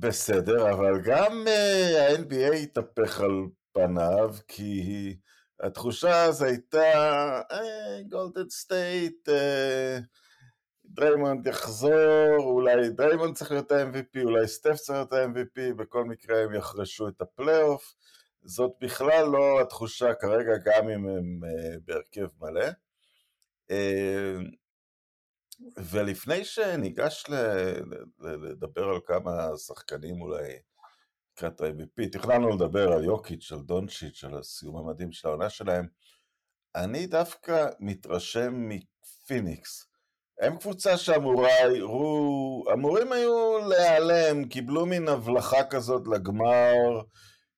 בסדר, אבל גם אה, ה-NBA התהפך על פניו, כי התחושה אז הייתה גולדן סטייט, דריימונד יחזור, אולי דריימונד צריך להיות ה-MVP, אולי סטף צריך להיות ה-MVP, בכל מקרה הם יחרשו את הפלייאוף. זאת בכלל לא התחושה כרגע, גם אם הם אה, בהרכב מלא. ולפני שניגש לדבר על כמה שחקנים אולי לקראת ה-MVP, תכננו לדבר על יוקיץ', על דונצ'יץ', על הסיום המדהים של העונה שלהם. אני דווקא מתרשם מפיניקס. הם קבוצה שאמורים היו להיעלם, קיבלו מין הבלחה כזאת לגמר,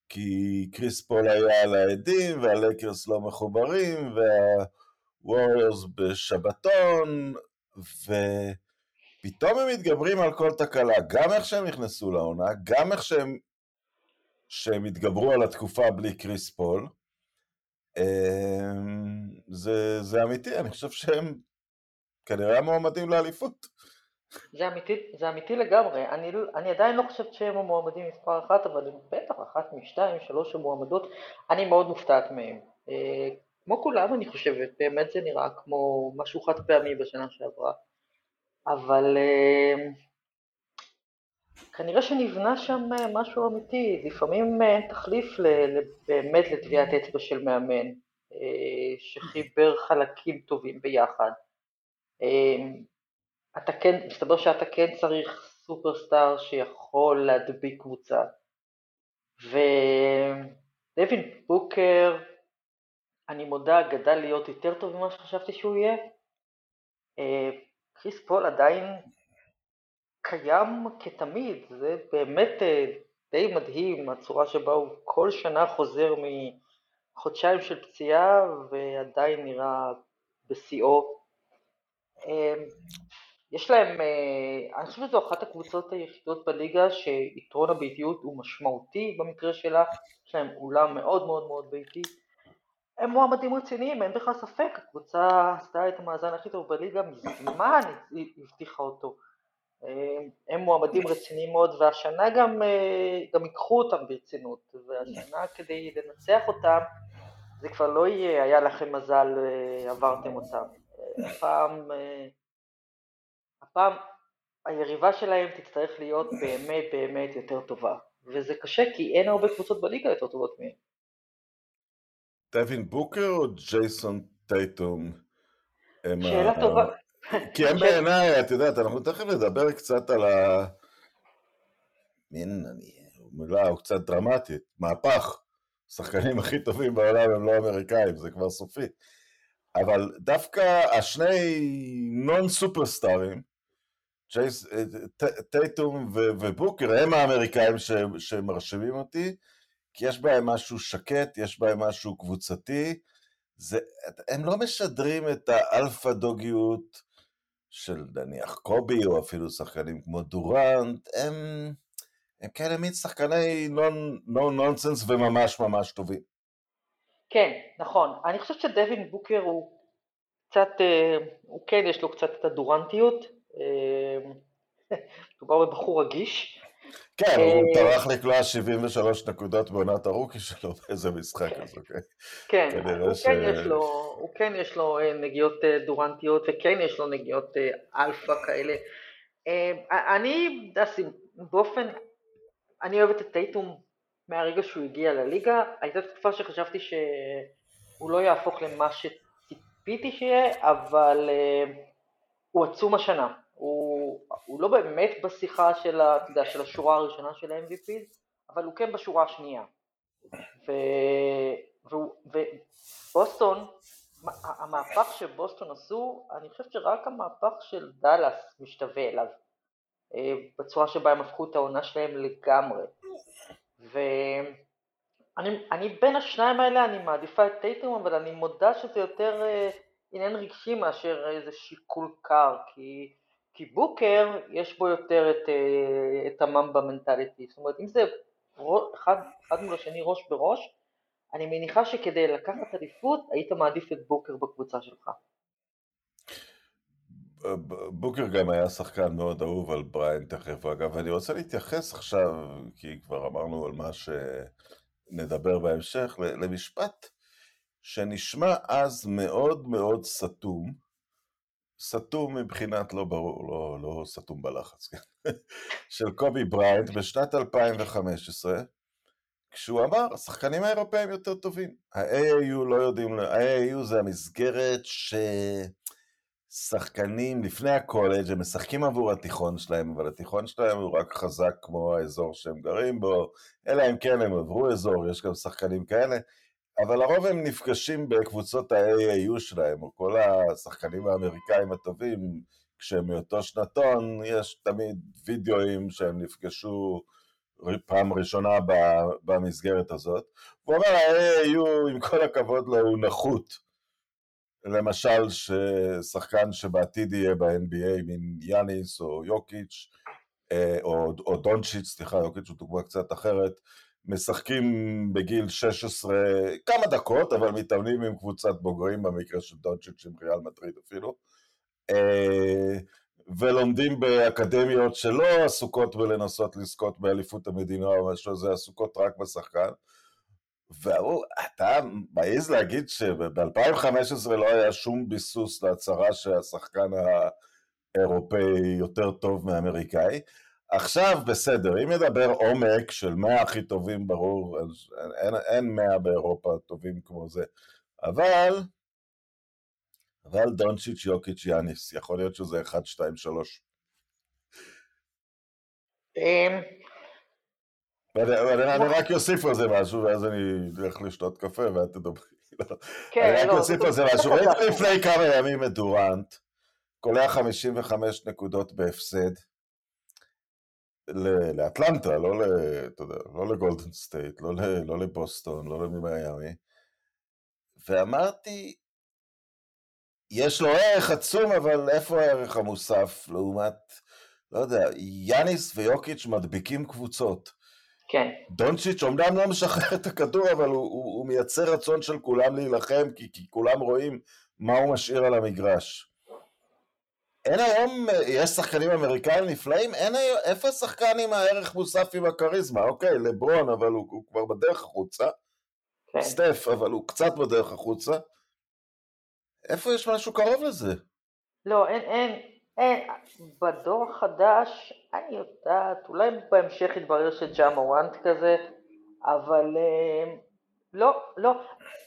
כי קריס פול היה על העדים, והלייקרס לא מחוברים, והווריורס בשבתון, ופתאום הם מתגברים על כל תקלה, גם איך שהם נכנסו לעונה, גם איך שהם, שהם התגברו על התקופה בלי קריס פול. אמ, זה, זה אמיתי, אני חושב שהם כנראה המועמדים לאליפות. זה אמיתי, זה אמיתי לגמרי, אני, אני עדיין לא חושבת שהם המועמדים מספר אחת, אבל הם בטח אחת משתיים, שלוש המועמדות, אני מאוד מופתעת מהם. אה, כמו כולם אני חושבת, באמת זה נראה כמו משהו חד פעמי בשנה שעברה, אבל אה, כנראה שנבנה שם אה, משהו אמיתי, לפעמים אין תחליף באמת לטביעת אצבע של מאמן, שחיבר חלקים טובים ביחד. אתה כן, מסתבר שאתה כן צריך סופרסטאר שיכול להדביק קבוצה. ודווין בוקר, אני מודה, גדל להיות יותר טוב ממה שחשבתי שהוא יהיה. אה, קריס פול עדיין קיים כתמיד, זה באמת אה, די מדהים הצורה שבה הוא כל שנה חוזר מחודשיים של פציעה ועדיין נראה בשיאו. אה, יש להם, אה, אני חושבת שזו אחת הקבוצות היחידות בליגה שיתרון הביתיות הוא משמעותי במקרה שלה, יש להם אולם מאוד מאוד מאוד ביתי. הם מועמדים רציניים, אין בכלל ספק, הקבוצה עשתה את המאזן הכי טוב בליגה, מזמן הבטיחה אותו. אה, הם מועמדים רציניים מאוד, והשנה גם, אה, גם ייקחו אותם ברצינות, והשנה כדי לנצח אותם, זה כבר לא יהיה, היה לכם מזל, עברתם אותם. הפעם הפעם היריבה שלהם תצטרך להיות באמת באמת יותר טובה, וזה קשה כי אין הרבה קבוצות בליגה יותר טובות מהם. דווין בוקר או ג'ייסון טייטום? שאלה טובה. כי הם בעיניי, את יודעת, אנחנו תכף נדבר קצת על ה... מין, מילה קצת דרמטית, מהפך. השחקנים הכי טובים בעולם הם לא אמריקאים, זה כבר סופי. אבל דווקא השני נון סופרסטארים, טייטום ובוקר הם האמריקאים שמרשימים אותי, כי יש בהם משהו שקט, יש בהם משהו קבוצתי, זה, הם לא משדרים את האלפא דוגיות של נניח קובי, או אפילו שחקנים כמו דורנט, הם, הם כאלה מין שחקני נון נונסנס וממש ממש טובים. כן, נכון. אני חושבת שדווין בוקר הוא קצת, אה, הוא כן יש לו קצת את הדורנטיות, אמ, מדובר בבחור רגיש. כן, הוא אה, טרח לקלוע 73 נקודות בעונת הרוקי שלו באיזה משחק אז אוקיי. כן, כן הוא כן יש לו אה, נגיעות אה, דורנטיות וכן יש לו נגיעות אלפא כאלה. אני, דסי, באופן, אני אוהבת את טייטום מהרגע שהוא הגיע לליגה, הייתה תקופה שחשבתי שהוא לא יהפוך למה שציפיתי שיהיה, אבל הוא עצום השנה. הוא, הוא לא באמת בשיחה של, יודע, של השורה הראשונה של ה-MVP, אבל הוא כן בשורה השנייה. ו, ובוסטון, המהפך שבוסטון עשו, אני חושבת שרק המהפך של דאלאס משתווה אליו, אה, בצורה שבה הם הפכו את העונה שלהם לגמרי. ואני בין השניים האלה אני מעדיפה את טייטום, אבל אני מודה שזה יותר אה, עניין רגשי מאשר איזה שיקול קר, כי כי בוקר יש בו יותר את, אה, את הממבה מנטליטי, זאת אומרת אם זה אחד, אחד מול השני ראש בראש, אני מניחה שכדי לקחת אליפות היית מעדיף את בוקר בקבוצה שלך. בוקר גם היה שחקן מאוד אהוב על בריין תכף, אגב, אני רוצה להתייחס עכשיו, כי כבר אמרנו על מה שנדבר בהמשך, למשפט שנשמע אז מאוד מאוד סתום, סתום מבחינת לא ברור, לא, לא סתום בלחץ, כן? של קובי בריינט בשנת 2015, כשהוא אמר, השחקנים האירופאים יותר טובים. ה-AAU לא יודעים, ה-AAU זה המסגרת ששחקנים לפני הקולג' הם משחקים עבור התיכון שלהם, אבל התיכון שלהם הוא רק חזק כמו האזור שהם גרים בו, אלא אם כן הם עברו אזור, יש גם שחקנים כאלה. אבל לרוב הם נפגשים בקבוצות ה-AAU שלהם, או כל השחקנים האמריקאים הטובים, כשהם מאותו שנתון, יש תמיד וידאוים שהם נפגשו פעם ראשונה במסגרת הזאת. הוא אומר, ה-AAU, עם כל הכבוד לו, הוא נחות. למשל, ששחקן שבעתיד יהיה ב-NBA, מין יאניס או יוקיץ', אה, או, או דונצ'יץ', סליחה, יוקיץ' הוא דוגמה קצת אחרת, משחקים בגיל 16 כמה דקות, אבל מתאמנים עם קבוצת בוגרים, במקרה של דונצ'יץ' עם ריאל מטריד אפילו, אה, ולומדים באקדמיות שלא עסוקות בלנסות לזכות באליפות המדינה או משהו, זה עסוקות רק בשחקן. והוא, אתה מעז להגיד שב-2015 לא היה שום ביסוס להצהרה שהשחקן האירופאי יותר טוב מאמריקאי, עכשיו בסדר, אם נדבר עומק של 100 הכי טובים, ברור, אין, אין 100 באירופה טובים כמו זה, אבל, אבל דונצ'יץ', יוקיץ', יאניס, יכול להיות שזה 1, 2, 3. אני רק אוסיף על זה משהו, ואז אני אלך לשתות קפה ואת תדברי. כן, אני רק לא, אוסיף על זה משהו. ראית לפני כמה ימים את דורנט, קולע 55 נקודות בהפסד. לאטלנטה, לא, אתה יודע, לא לגולדן סטייט, לא, לא לבוסטון, לא למיאמי, ואמרתי, יש לו ערך עצום, אבל איפה הערך המוסף לעומת, לא יודע, יאניס ויוקיץ' מדביקים קבוצות. כן. דונצ'יץ' אומנם לא משחרר את הכדור, אבל הוא, הוא, הוא מייצר רצון של כולם להילחם, כי, כי כולם רואים מה הוא משאיר על המגרש. אין היום, יש שחקנים אמריקאים נפלאים, אין היום, איפה השחקן עם הערך מוסף עם הכריזמה? אוקיי, לברון, אבל הוא, הוא כבר בדרך החוצה. כן. סטף, אבל הוא קצת בדרך החוצה. איפה יש משהו קרוב לזה? לא, אין, אין, אין. בדור החדש, אני יודעת, אולי בהמשך יתברר שג'אמה וואנט כזה, אבל אה, לא, לא.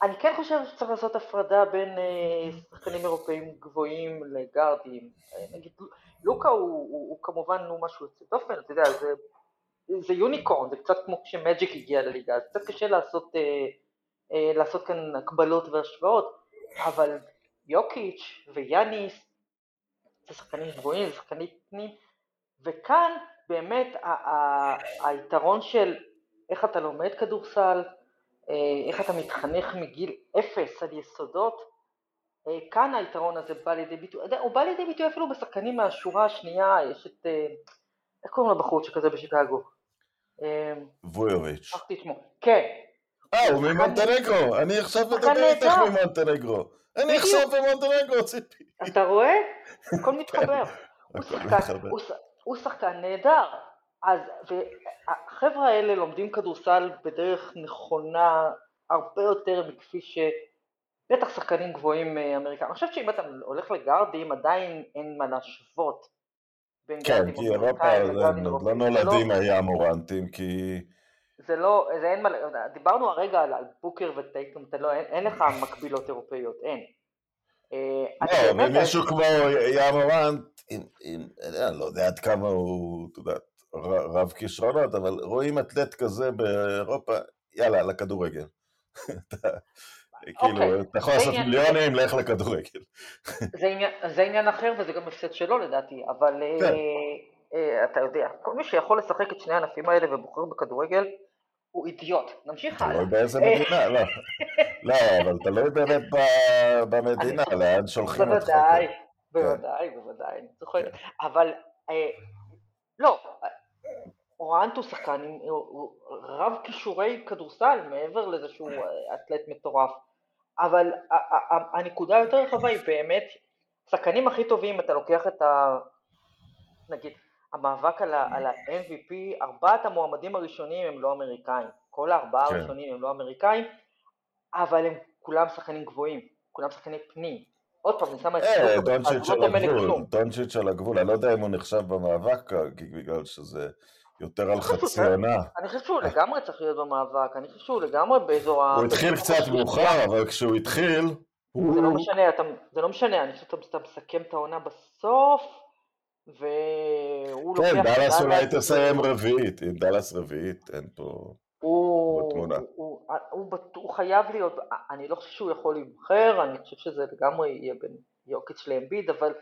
אני כן חושב שצריך לעשות הפרדה בין אה, שחקנים אירופאים גבוהים לגארדים. אה, נגיד, לוקה הוא, הוא, הוא כמובן הוא משהו יוצא דופן, אתה יודע, זה, זה יוניקורן, זה קצת כמו כשמג'יק הגיע לליגה, אז קצת קשה לעשות, אה, לעשות כאן הקבלות והשוואות, אבל יוקיץ' ויאניס זה שחקנים גבוהים, זה שחקנים קטנים, וכאן באמת היתרון של איך אתה לומד כדורסל, איך אתה מתחנך מגיל אפס על יסודות, אה, כאן היתרון הזה בא לידי ביטוי, הוא בא לידי ביטוי אפילו בשחקנים מהשורה השנייה, יש את, אה, איך קוראים לבחור שכזה בשיקגו? וויוביץ'. כן. אה, הוא ממונטנגרו, אני עכשיו מדבר איתך ממונטנגרו. אני עכשיו במונטנגרו, ציפי. אתה רואה? הכל מתחבר. הוא שחקן נהדר. אז, והחבר'ה האלה לומדים כדורסל בדרך נכונה הרבה יותר מכפי שבטח שחקנים גבוהים אה, אמריקאים. אני חושבת שאם אתה הולך לגארדים עדיין אין מה להשוות בין כן, גארדים כי אירופה עוד לא נולדים לא- היה מורנטים, כי... זה לא, זה אין מה, דיברנו הרגע על, על בוקר וטייקום, לא, אין, אין לך מקבילות אירופאיות, אין. אה, לא, מישהו כמו יאמורנט, אני לא יודע עד כמה הוא, אתה יודע, רב כישרונות, אבל רואים אתלט כזה באירופה, יאללה, לכדורגל. כאילו, אוקיי. אתה יכול לעשות מיליונים, לך לכדורגל. זה עניין אחר וזה גם הפסד שלו לדעתי, אבל אה, כן. אה, אתה יודע, כל מי שיכול לשחק את שני הענפים האלה ובוחר בכדורגל, הוא אידיוט. נמשיך הלאה. תלוי באיזה מדינה, לא. לא, אבל תלוי באמת במדינה, לאן שולחים אותך. בוודאי, בוודאי, בוודאי, זוכר. כן. אבל, אה, לא, אורנט הוא שחקן עם רב כישורי כדורסל, מעבר לזה שהוא אתלט מטורף. אבל הנקודה היותר רחבה היא באמת, השחקנים הכי טובים, אתה לוקח את ה... נגיד, המאבק על ה-MVP, ארבעת המועמדים הראשונים הם לא אמריקאים. כל הארבעה כן. הראשונים הם לא אמריקאים, אבל הם כולם שחקנים גבוהים, כולם שחקני פנים. עוד פעם, אני שמה את זה, דונצ'יץ' על הגבול, דונצ'יץ' על הגבול, אני לא יודע אם הוא נחשב במאבק, בגלל שזה יותר על חצי עונה. אני חושב שהוא לגמרי צריך להיות במאבק, אני חושב שהוא לגמרי באזור ה... הוא התחיל קצת מאוחר, אבל כשהוא התחיל... זה לא משנה, זה לא משנה, אני חושב שאתה מסכם את העונה בסוף, והוא לוקח... כן, דאלאס אולי תסיים רביעית, אם דאלאס רביעית, אין פה... הוא, חייב להיות, אני לא חושב שהוא יכול להיבחר, אני חושב שזה לגמרי יהיה בין יוקיץ' לאמביד, אבל,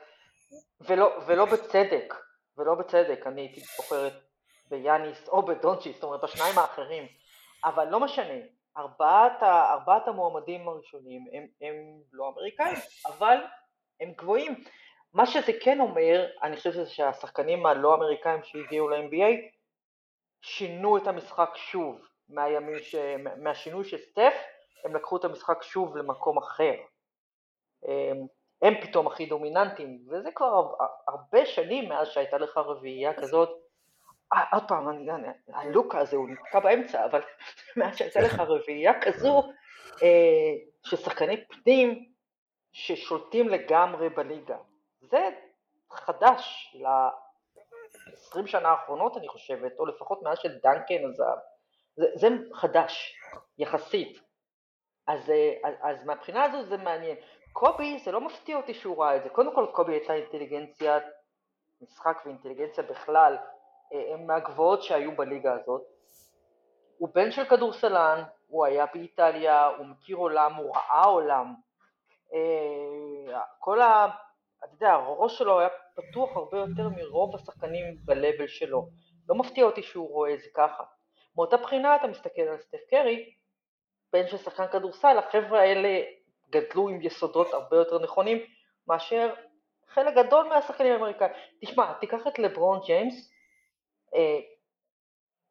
ולא בצדק, ולא בצדק, אני הייתי בוחרת ביאניס או בדונצ'יס, זאת אומרת בשניים האחרים, אבל לא משנה, ארבעת, ארבעת המועמדים הראשונים הם, הם לא אמריקאים, אבל הם גבוהים. מה שזה כן אומר, אני חושב שהשחקנים הלא אמריקאים שהגיעו ל-NBA שינו את המשחק שוב מהימים ש... מהשינוי של סטף, הם לקחו את המשחק שוב למקום אחר. הם, הם פתאום הכי דומיננטיים, וזה כבר הרבה שנים מאז שהייתה לך רביעייה כזאת. אה, עוד פעם, אני, הלוק הזה הוא נתקע באמצע, אבל מאז שהייתה לך רביעייה כזו, אה, ששחקני פנים ששולטים לגמרי בליגה. זה חדש ל-20 שנה האחרונות אני חושבת, או לפחות מאז שדנקן עזב. זה, זה חדש, יחסית. אז, אה, אז, אז מהבחינה הזו זה מעניין. קובי, זה לא מפתיע אותי שהוא ראה את זה. קודם כל קובי הייתה אינטליגנציה, משחק ואינטליגנציה בכלל, אה, הם מהגבוהות שהיו בליגה הזאת. הוא בן של כדורסלן, הוא היה באיטליה, הוא מכיר עולם, הוא ראה עולם. אה, כל ה... אתה יודע, הראש שלו היה פתוח הרבה יותר מרוב השחקנים ב-level שלו. לא מפתיע אותי שהוא רואה את זה ככה. מאותה בחינה אתה מסתכל על סטף קרי, בן של שחקן כדורסל, החבר'ה האלה גדלו עם יסודות הרבה יותר נכונים מאשר חלק גדול מהשחקנים האמריקאים. תשמע, תיקח את לברון ג'יימס, אה,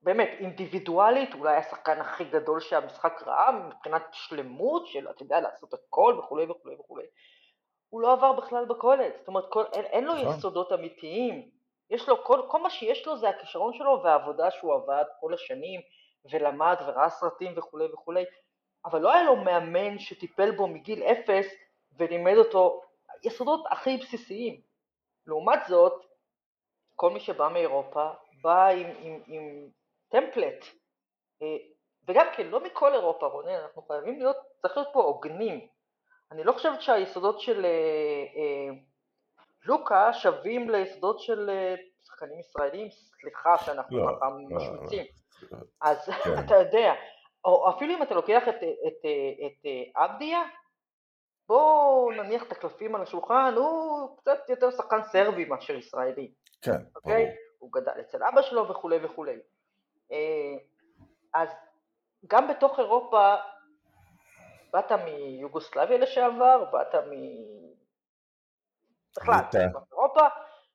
באמת, אינדיבידואלית, אולי השחקן הכי גדול שהמשחק ראה, מבחינת שלמות של, אתה יודע, לעשות הכל וכולי וכולי וכולי. הוא לא עבר בכלל בקולג', זאת אומרת, כל, אין, אין לו נכון. יסודות אמיתיים. יש לו, כל, כל מה שיש לו זה הכישרון שלו והעבודה שהוא עבד כל השנים, ולמד וראה סרטים וכולי וכולי, אבל לא היה לו מאמן שטיפל בו מגיל אפס ולימד אותו יסודות הכי בסיסיים. לעומת זאת, כל מי שבא מאירופה בא עם, עם, עם טמפלט, אה, וגם כן, לא מכל אירופה, רונן, אנחנו חייבים להיות, צריך להיות פה הוגנים. אני לא חושבת שהיסודות של אה, אה, לוקה שווים ליסודות של שחקנים ישראלים, סליחה שאנחנו לא, ככה לא, משמיצים. לא. אז כן. אתה יודע, או אפילו אם אתה לוקח את, את, את, את אבדיה, בואו נניח את הקלפים על השולחן, הוא קצת יותר שחקן סרבי מאשר ישראלי. כן, אוקיי? ברור. הוא גדל אצל אבא שלו וכולי וכולי. אז גם בתוך אירופה באת מיוגוסלביה לשעבר, באת מ... בכלל, מאירופה,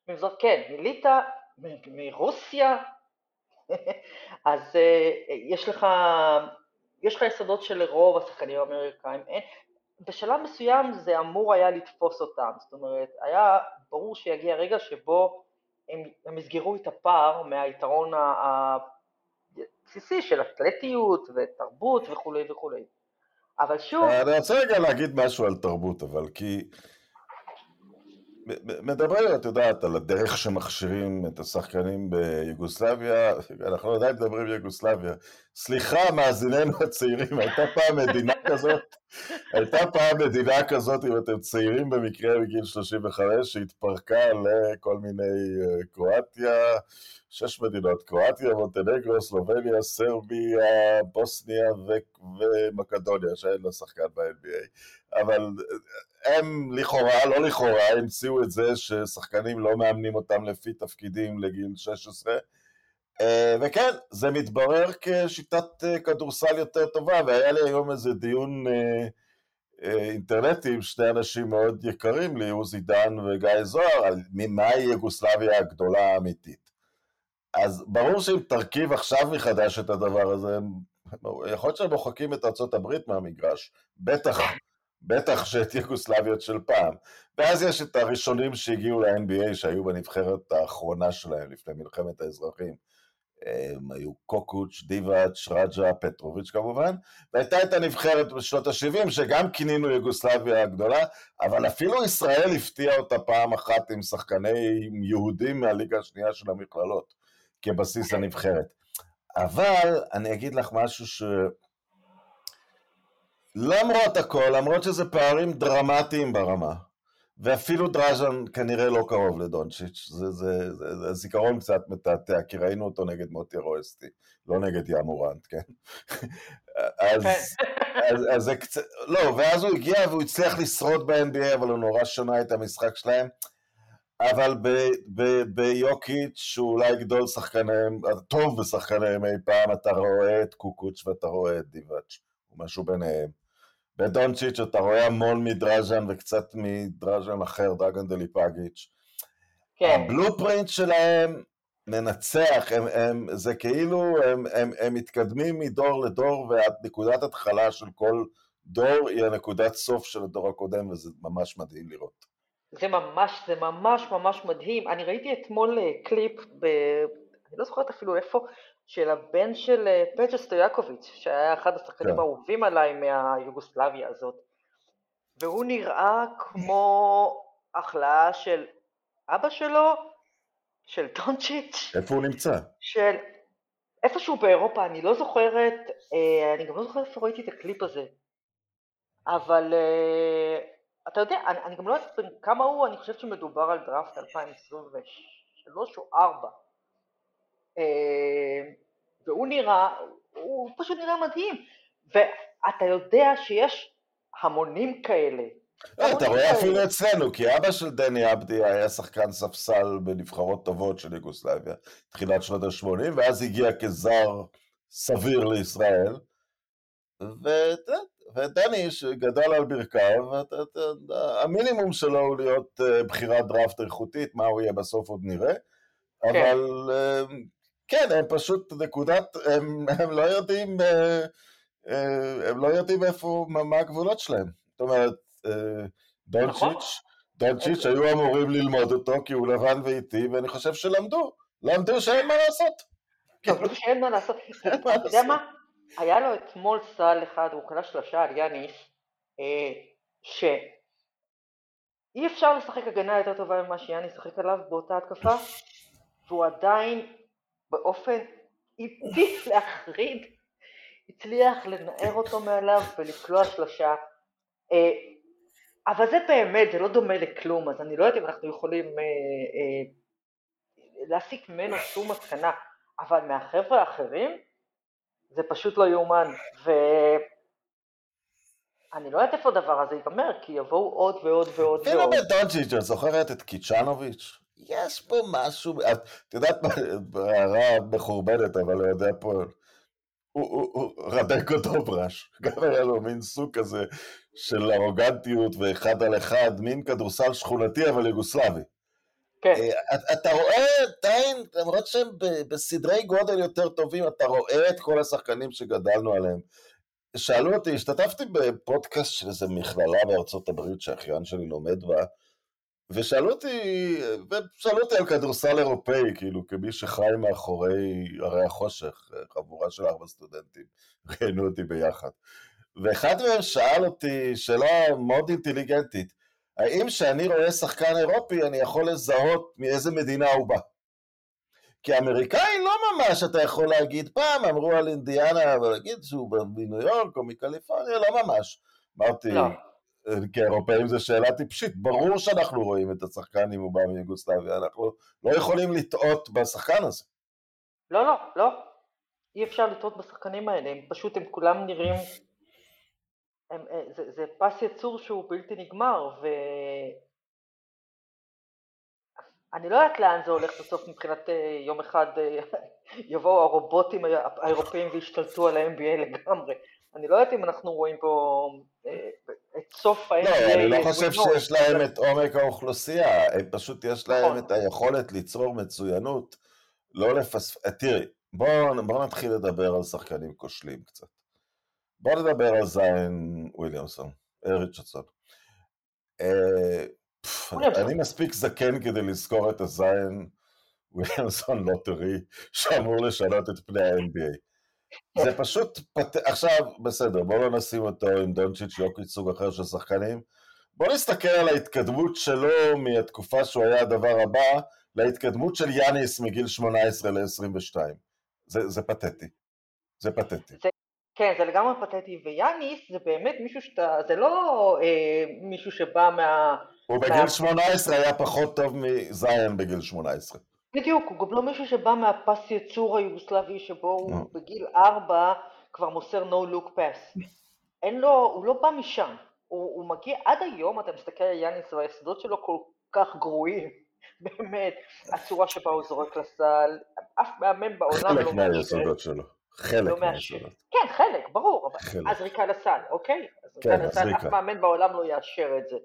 ממזרח, כן, מליטא, מרוסיה, אז uh, יש לך, יש לך יסודות של רוב השחקנים האמריקאים, אין, בשלב מסוים זה אמור היה לתפוס אותם, זאת אומרת, היה ברור שיגיע רגע שבו הם, הם יסגרו את הפער מהיתרון הבסיסי של אתלטיות ותרבות וכולי וכולי. אבל שוב... אני רוצה רגע להגיד משהו על תרבות, אבל כי... מדברים, את יודעת, על הדרך שמכשירים את השחקנים ביוגוסלביה, אנחנו עדיין מדברים ביוגוסלביה. סליחה, מאזיננו הצעירים, הייתה פעם מדינה כזאת, הייתה פעם מדינה כזאת, אם אתם צעירים במקרה בגיל 35, שהתפרקה לכל מיני אה, קרואטיה, שש מדינות, קרואטיה, מונטנגרו, סלובניה, סרביה, בוסניה ומקדוניה, שאין לה שחקן ב-NBA. אבל הם לכאורה, לא לכאורה, המציאו את זה ששחקנים לא מאמנים אותם לפי תפקידים לגיל 16. אה, וכן, זה מתברר כשיטת אה, כדורסל יותר טובה, והיה לי היום איזה דיון אה, אינטרנטי עם שני אנשים מאוד יקרים לי, עוזי דן וגיא זוהר, על מהי יוגוסלביה הגדולה האמיתית. אז ברור שאם תרכיב עכשיו מחדש את הדבר הזה, יכול להיות שהם מוחקים את ארה"ב מהמגרש, בטח, בטח שאת יוגוסלביות של פעם. ואז יש את הראשונים שהגיעו ל-NBA שהיו בנבחרת האחרונה שלהם לפני מלחמת האזרחים. הם היו קוקוץ', דיבאץ', רג'ה, פטרוביץ' כמובן, והייתה את הנבחרת בשנות ה-70 שגם כינינו יוגוסלביה הגדולה, אבל אפילו ישראל הפתיעה אותה פעם אחת עם שחקני יהודים מהליגה השנייה של המכללות כבסיס הנבחרת. אבל אני אגיד לך משהו ש... למרות הכל, למרות שזה פערים דרמטיים ברמה, ואפילו דראז'ן כנראה לא קרוב לדונצ'יץ', זה, זה, זה, זה זיכרון קצת מתעתע, כי ראינו אותו נגד מוטי רואסטי, לא נגד יאמורנט, כן? אז, אז, אז זה קצת, לא, ואז הוא הגיע והוא הצליח לשרוד ב-NBA, אבל הוא נורא שונה את המשחק שלהם. אבל ביוקיץ', שהוא אולי גדול שחקניהם, טוב בשחקניהם אי פעם, אתה רואה את קוקוץ' ואתה רואה את דיבאץ', משהו ביניהם. בדונצ'יץ' אתה רואה המון מדראז'ן וקצת מדראז'ן אחר, דרגן דליפגיץ'. כן. הבלופרינט שלהם מנצח, הם, הם, זה כאילו, הם, הם, הם מתקדמים מדור לדור, ונקודת התחלה של כל דור היא הנקודת סוף של הדור הקודם, וזה ממש מדהים לראות. זה ממש, זה ממש ממש מדהים. אני ראיתי אתמול אה, קליפ, ב... אני לא זוכרת אפילו איפה, של הבן של אה, פג'ה סטויאקוביץ', שהיה אחד השחקנים כן. האהובים עליי מהיוגוסלביה הזאת. והוא נראה כמו ההכלאה של אבא שלו, של דונצ'יץ'. איפה הוא נמצא? של איפשהו באירופה, אני לא זוכרת, אה, אני גם לא זוכרת איפה ראיתי את הקליפ הזה. אבל אתה יודע, אני, אני גם לא יודעת כמה הוא, אני חושבת שמדובר על דראפט 2023 או 4. אה, והוא נראה, הוא פשוט נראה מדהים. ואתה יודע שיש המונים כאלה. לא, אתה רואה אפילו אצלנו, כי אבא של דני עבדי היה שחקן ספסל בנבחרות טובות של יוגוסלביה, תחילת שנות ה-80, ואז הגיע כזר סביר לישראל, ודני שגדל על ברכיו, המינימום שלו הוא להיות אה, בחירת דראפט איכותית, מה הוא יהיה בסוף עוד נראה, כן. אבל אה, כן, הם פשוט נקודת, הם, הם לא יודעים, אה, הם לא יודעים איפה, מה הגבולות שלהם. זאת אומרת, דונצ'יץ', נכון. דונצ'יץ' היו אמורים ללמוד אותו כי הוא לבן ואיטי, ואני חושב שלמדו, למדו שאין מה לעשות. למדו שאין מה לעשות. אתה יודע מה? היה לו אתמול סל אחד, הוא קלע שלושה על יאניס, אה, שאי אפשר לשחק הגנה יותר טובה ממה שיאניס שיחק עליו באותה התקפה, והוא עדיין באופן איטי להחריד הצליח לנער אותו מעליו ולקלוע שלושה. אה, אבל זה באמת, זה לא דומה לכלום, אז אני לא יודעת אם אנחנו יכולים אה, אה, להסיק ממנו שום מסקנה, אבל מהחבר'ה האחרים, זה פשוט לא יאומן, ואני לא יודעת איפה הדבר הזה ייגמר, כי יבואו עוד ועוד ועוד ועוד. אפילו בדונג'יץ', את זוכרת את קיצ'נוביץ'? יש פה משהו, את יודעת מה, הערה מחורבנת, אבל הוא יודע פה, הוא רדק אותו בראש, גם היה לו מין סוג כזה של ארוגנטיות ואחד על אחד, מין כדורסל שכונתי אבל יוגוסלבי. כן. אה, אתה רואה עדיין, למרות שהם בסדרי גודל יותר טובים, אתה רואה את כל השחקנים שגדלנו עליהם. שאלו אותי, השתתפתי בפודקאסט של איזה מכללה בארצות הברית שאחיין שלי לומד בה, ושאלו אותי, ושאלו אותי על כדורסל אירופאי, כאילו, כמי שחי מאחורי הרי החושך, חבורה של ארבע סטודנטים, ראיינו אותי ביחד. ואחד מהם שאל אותי שאלה מאוד אינטליגנטית, האם כשאני רואה שחקן אירופי אני יכול לזהות מאיזה מדינה הוא בא? כי אמריקאי לא ממש אתה יכול להגיד, פעם אמרו על אינדיאנה, אבל להגיד שהוא מניו יורק או מקליפורניה, לא ממש. אמרתי, לא. כאירופאים זו שאלה טיפשית, ברור שאנחנו רואים את השחקן אם הוא בא מיוגוסלביה, אנחנו לא יכולים לטעות בשחקן הזה. לא, לא, לא. אי אפשר לטעות בשחקנים האלה, הם פשוט, הם כולם נראים הם, אה, זה, זה פס יצור שהוא בלתי נגמר, ואני לא יודעת לאן זה הולך בסוף מבחינת אה, יום אחד אה, יבואו הרובוטים האירופאים וישתלטו על ה-MBA לגמרי. אני לא יודעת אם אנחנו רואים פה את סוף ה-MBA. לא, אני לא חושב שיש להם את עומק האוכלוסייה, הם פשוט יש להם נכון. את היכולת ליצור מצוינות לא לפספס, אה, תראי, בואו בוא נתחיל לדבר על שחקנים כושלים קצת. בואו נדבר על זיין וויליאמסון, ריצ'רדסון. אה, אני מספיק זקן כדי לזכור את הזיין וויליאמסון לוטרי שאמור לשנות את פני ה-NBA. זה פשוט, פת... עכשיו, בסדר, בואו לא נשים אותו עם דונצ'יץ' יוקיץ' סוג אחר של שחקנים. בואו נסתכל על ההתקדמות שלו מהתקופה שהוא היה הדבר הבא, להתקדמות של יאניס מגיל 18 ל-22. זה, זה פתטי. זה פתטי. זה, כן, זה לגמרי פתטי, ויאניס זה באמת מישהו שאתה, זה לא אה, מישהו שבא מה... הוא בגיל מה... 18 היה פחות טוב מזיין בגיל 18. בדיוק, הוא גם לא מישהו שבא מהפס יצור היוגוסלבי שבו הוא no. בגיל 4 כבר מוסר no look pass. אין לו, הוא לא בא משם. הוא, הוא מגיע, עד היום אתה מסתכל על יאניס והיסודות שלו כל כך גרועים. באמת, הצורה שבה הוא זורק לסל, אף מאמן בעולם לא מאשר. חלק מהיסודות שלו. חלק לא מהיסודות. כן, חלק, ברור. חלק. הזריקה לסל, אוקיי? הזריקה כן, לסל, אף מאמן בעולם לא יאשר את זה.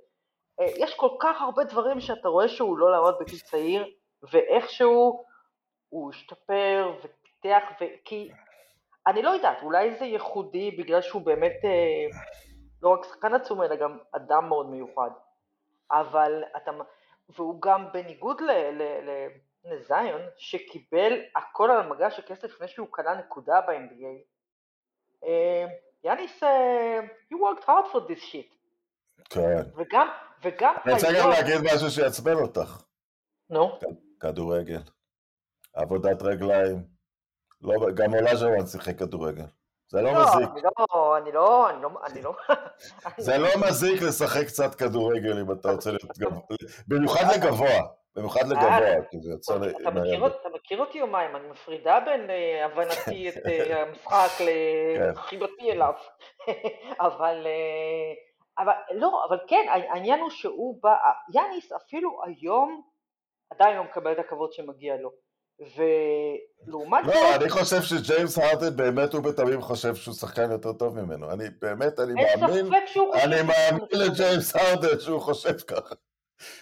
אה, יש כל כך הרבה דברים שאתה רואה שהוא לא לעמוד בגיל צעיר, ואיכשהו הוא השתפר ופיתח, כי אני לא יודעת, אולי זה ייחודי בגלל שהוא באמת אה, לא רק שחקן עצום, אלא גם אדם מאוד מיוחד. אבל אתה, והוא גם בניגוד לזיון, שקיבל הכל על המגש הכסף לפני שהוא קנה נקודה ב-NBA, אה, יאניס, אה, he worked hard for this shit. כן. וגם, וגם. אני רוצה גם להגיד משהו שיעצבן אותך. נו. כדורגל. עבודת רגליים. לא, גם אולאז'וואן שיחק כדורגל. זה לא, לא מזיק. לא, אני לא, אני לא, אני לא... זה לא מזיק לשחק קצת כדורגל אם אתה רוצה להיות גבוה. במיוחד לגבוה. במיוחד לגבוה, כי זה יוצא... אתה מכיר אותי יומיים, אני מפרידה בין אה, הבנתי את אה, המשחק כן. לחיבתי אליו. אבל... אה, אבל לא, אבל כן, העניין הוא שהוא בא, יאניס אפילו היום עדיין לא מקבל את הכבוד שמגיע לו. ולעומת לא, זאת... אני חושב שג'יימס הרדן באמת ובתמים חושב שהוא שחקן יותר טוב ממנו. אני באמת, אני מאמין, אני מאמין לג'יימס הרדן שהוא חושב ככה.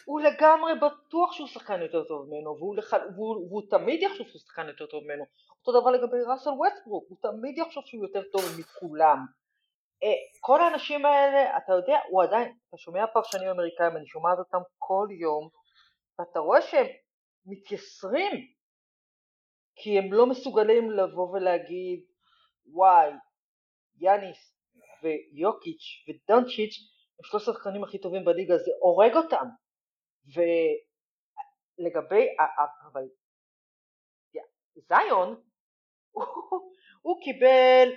הוא לגמרי בטוח שהוא שחקן יותר טוב ממנו, והוא, לח... והוא, והוא תמיד יחשוב שהוא שחקן יותר טוב ממנו. אותו דבר לגבי ראסל ווסטברוק, הוא תמיד יחשוב שהוא יותר טוב מכולם. אה, כל האנשים האלה, אתה יודע, הוא עדיין, אתה שומע פרשנים אמריקאים, אני שומעת אותם כל יום, ואתה רואה שהם מתייסרים כי הם לא מסוגלים לבוא ולהגיד וואי, יאניס ויוקיץ' ודונצ'יץ' הם שלושת השחקנים הכי טובים בליגה, זה הורג אותם. ולגבי, אבל זיון, הוא, הוא קיבל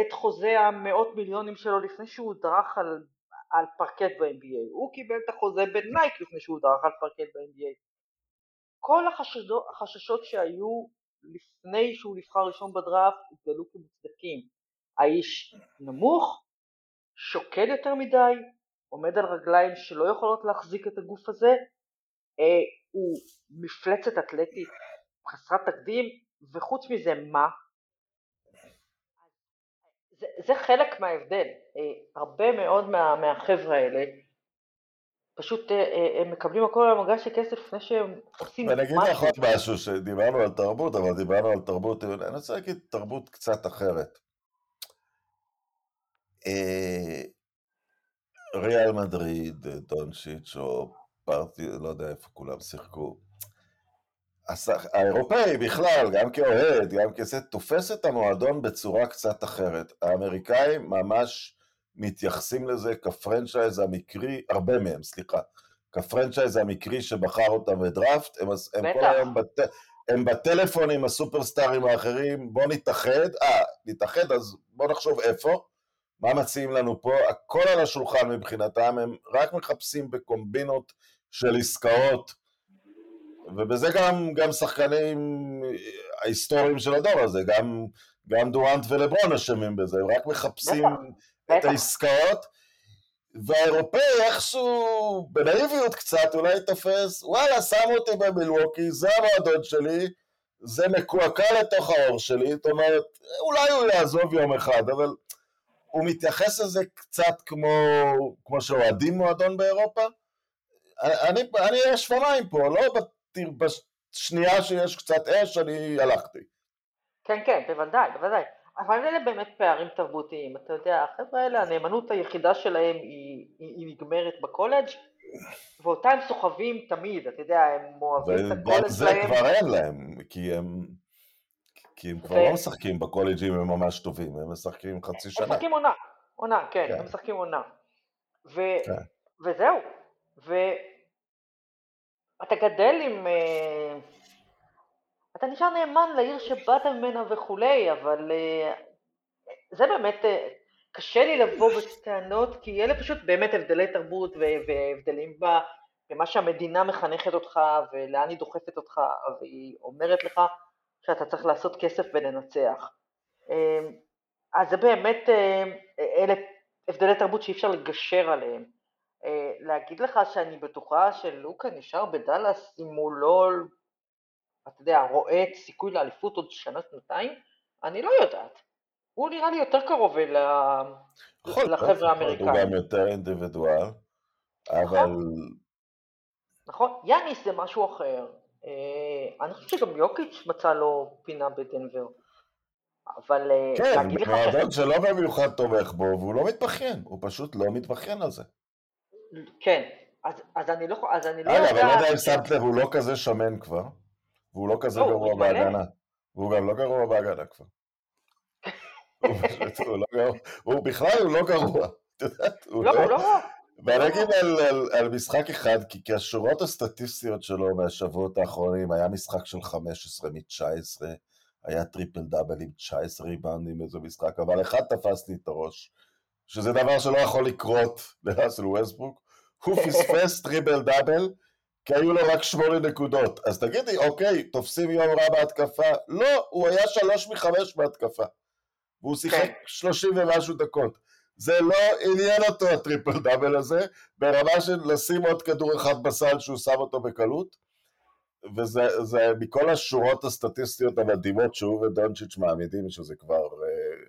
את חוזה המאות מיליונים שלו לפני שהוא דרך על, על פרקט ב-NBA, הוא קיבל את החוזה בנייק לפני שהוא דרך על פרקט ב-NBA. כל החשדות, החששות שהיו לפני שהוא נבחר ראשון בדראפט התגלו כמוצדקים. האיש נמוך, שוקד יותר מדי, עומד על רגליים שלא יכולות להחזיק את הגוף הזה, אה, הוא מפלצת אתלטית חסרת תקדים, וחוץ מזה מה? זה, זה חלק מההבדל, אה, הרבה מאוד מה, מהחבר'ה האלה פשוט אה, אה, הם מקבלים הכל על המגש של כסף לפני שהם עושים משהו. ואני אגיד לך עוד משהו, שדיברנו על תרבות, אבל דיברנו על תרבות, אני רוצה להגיד תרבות קצת אחרת. ריאל מדריד, דונשיץ' או פרטי, לא יודע איפה כולם שיחקו. האירופאי בכלל, גם כאוהד, גם כזה, תופס את המועדון בצורה קצת אחרת. האמריקאים ממש מתייחסים לזה כפרנצ'ייז המקרי, הרבה מהם, סליחה, כפרנצ'ייז המקרי שבחר אותם בדראפט, הם, הם כל היום בת, הם בטלפון עם הסופרסטארים האחרים, בוא נתאחד, אה, נתאחד, אז בוא נחשוב איפה, מה מציעים לנו פה, הכל על השולחן מבחינתם, הם רק מחפשים בקומבינות של עסקאות, ובזה גם, גם שחקנים ההיסטוריים של הדור הזה, גם, גם דורנט ולברון אשמים בזה, הם רק מחפשים את העסקאות, והאירופאי איכשהו, בנאיביות קצת, אולי תופס, וואלה, שמו אותי במילווקי, זה המועדון שלי, זה מקועקע לתוך האור שלי, זאת אומרת, אולי הוא יעזוב יום אחד, אבל הוא מתייחס לזה קצת כמו, כמו שאוהדים מועדון באירופה. אני, אני השפמיים פה, לא שנייה שיש קצת אש, אני הלכתי. כן, כן, בוודאי, בוודאי. אבל אלה באמת פערים תרבותיים, אתה יודע, החבר'ה האלה, הנאמנות היחידה שלהם היא, היא, היא נגמרת בקולג' ואותה הם סוחבים תמיד, אתה יודע, הם אוהבים את הקולג' וגם זה כבר אין להם, כי הם, כי הם כבר ו- לא משחקים בקולג'ים הם ממש טובים, הם משחקים חצי הם שנה. משחקים עונה, עונה, כן, כן. הם משחקים עונה. ו... כן. וזהו. ואתה גדל עם... אה, אתה נשאר נאמן לעיר שבאת ממנה וכולי, אבל אה, זה באמת... אה, קשה לי לבוא בטענות, כי אלה פשוט באמת הבדלי תרבות והבדלים במה שהמדינה מחנכת אותך ולאן היא דוחפת אותך, והיא אומרת לך שאתה צריך לעשות כסף ולנצח. אז זה באמת, אלה הבדלי תרבות שאי אפשר לגשר עליהם. אה, להגיד לך שאני בטוחה שלוקה נשאר בדאלאס אם הוא לא, אתה יודע, רואה את סיכוי לאליפות עוד שנה-שנתיים? אני לא יודעת. הוא נראה לי יותר קרוב אל לחבר'ה יכול להיות, הוא האמריקאים. גם יותר אינדיבידואל, אבל נכון? יאניס זה משהו אחר. אה, אני חושב שגם יוקיץ' מצא לו פינה בדנבר. אבל אה, כן, להגיד לך ש... מועדון שלא במיוחד תומך בו, והוא לא מתבכיין, הוא פשוט לא מתבכיין על זה. כן, אז, אז אני לא, אז אני לא אגב, אני לא יודע אם. שמת לב, הוא לא כזה שמן כבר, והוא לא כזה לא, גרוע. בהגנה. והוא גם לא גרוע בהגנה כבר. הוא לא בכלל הוא לא גרוע. את יודעת, הוא לא, לא... לא... ואני אגיד על, משחק אחד, כי, כי השורות הסטטיסטיות שלו מהשבועות האחרונים, היה משחק של 15 מ-19, היה טריפל דאבל עם 19 ריבאונדים איזה משחק, אבל אחד תפס לי את הראש, שזה דבר שלא יכול לקרות לראסל ווסטברוק, הוא פספס טריפל דאבל, כי היו לו רק שמונה נקודות. אז תגידי, אוקיי, תופסים יום רע בהתקפה? לא, הוא היה שלוש מחמש בהתקפה. והוא שיחק כן. שלושים ומשהו דקות. זה לא עניין אותו הטריפל דאבל הזה, ברמה של לשים עוד כדור אחד בסל שהוא שם אותו בקלות, וזה זה מכל השורות הסטטיסטיות המדהימות שהוא ודונצ'יץ' מעמידים, שזה כבר... אה,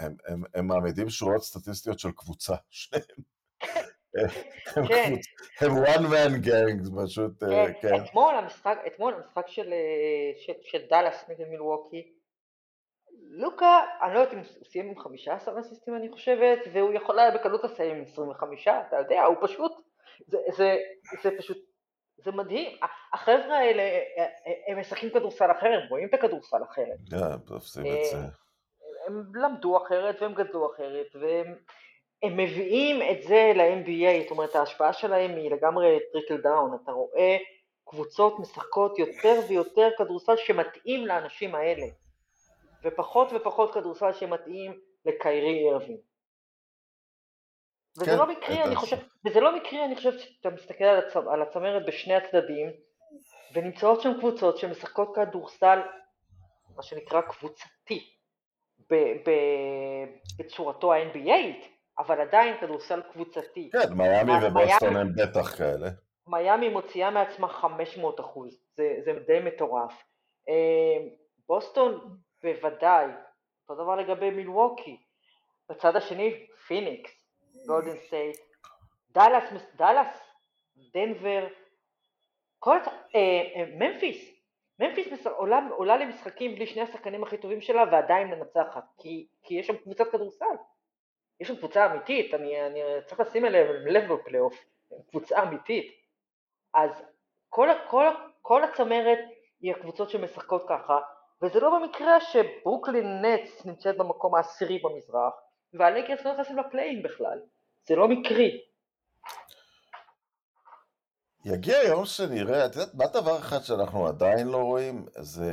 הם, הם, הם מעמידים שורות סטטיסטיות של קבוצה, שניהם. הם, כן. הם one man gang, פשוט, אה, כן, כן. אתמול המשחק, אתמול המשחק של, אה, של, של דאלאס נגד מילווקי, לוקה, אני לא יודעת אם הוא סיים עם 15 אסיסטים אני חושבת, והוא יכול היה בקלות לסיים עם 25, אתה יודע, הוא פשוט, זה, זה, זה פשוט, זה מדהים. החבר'ה האלה, אה, הם משחקים כדורסל אחר, הם רואים את הכדורסל אחרת. כן. הם למדו אחרת והם גדלו אחרת, והם הם מביאים את זה ל-NBA, זאת אומרת ההשפעה שלהם היא לגמרי trickle down, אתה רואה קבוצות משחקות יותר ויותר כדורסל שמתאים לאנשים האלה, ופחות ופחות כדורסל שמתאים לקיירי אירווינג. וזה כן, לא מקרי, אני. חושב, וזה לא מקרי, אני חושב שאתה מסתכל על, הצ... על הצמרת בשני הצדדים, ונמצאות שם קבוצות שמשחקות כדורסל, מה שנקרא קבוצתי, ב... ב... בצורתו ה-NBAית, אבל עדיין כדורסל קבוצתי. כן, מיאמי ובוסטון הם בטח כאלה. מיאמי מוציאה מעצמה 500 אחוז, זה, זה די מטורף. אה, בוסטון בוודאי, אותו דבר לגבי מילווקי. בצד השני, פיניקס, גולדן סטייט, דאלאס, דאלאס, דנבר, כל, אה, אה, ממפיס, ממפיס עולה, עולה למשחקים בלי שני השחקנים הכי טובים שלה ועדיין מנצחת, כי, כי יש שם קבוצת כדורסל. יש שם קבוצה אמיתית, אני, אני צריך לשים אליהם לב בפלייאוף, קבוצה אמיתית. אז כל, כל, כל הצמרת היא הקבוצות שמשחקות ככה, וזה לא במקרה שברוקלין נטס נמצאת במקום העשירי במזרח, והלייקרס לא נכנסים לפליין בכלל. זה לא מקרי. יגיע יום שנראה, את יודעת, מה דבר אחד שאנחנו עדיין לא רואים? זה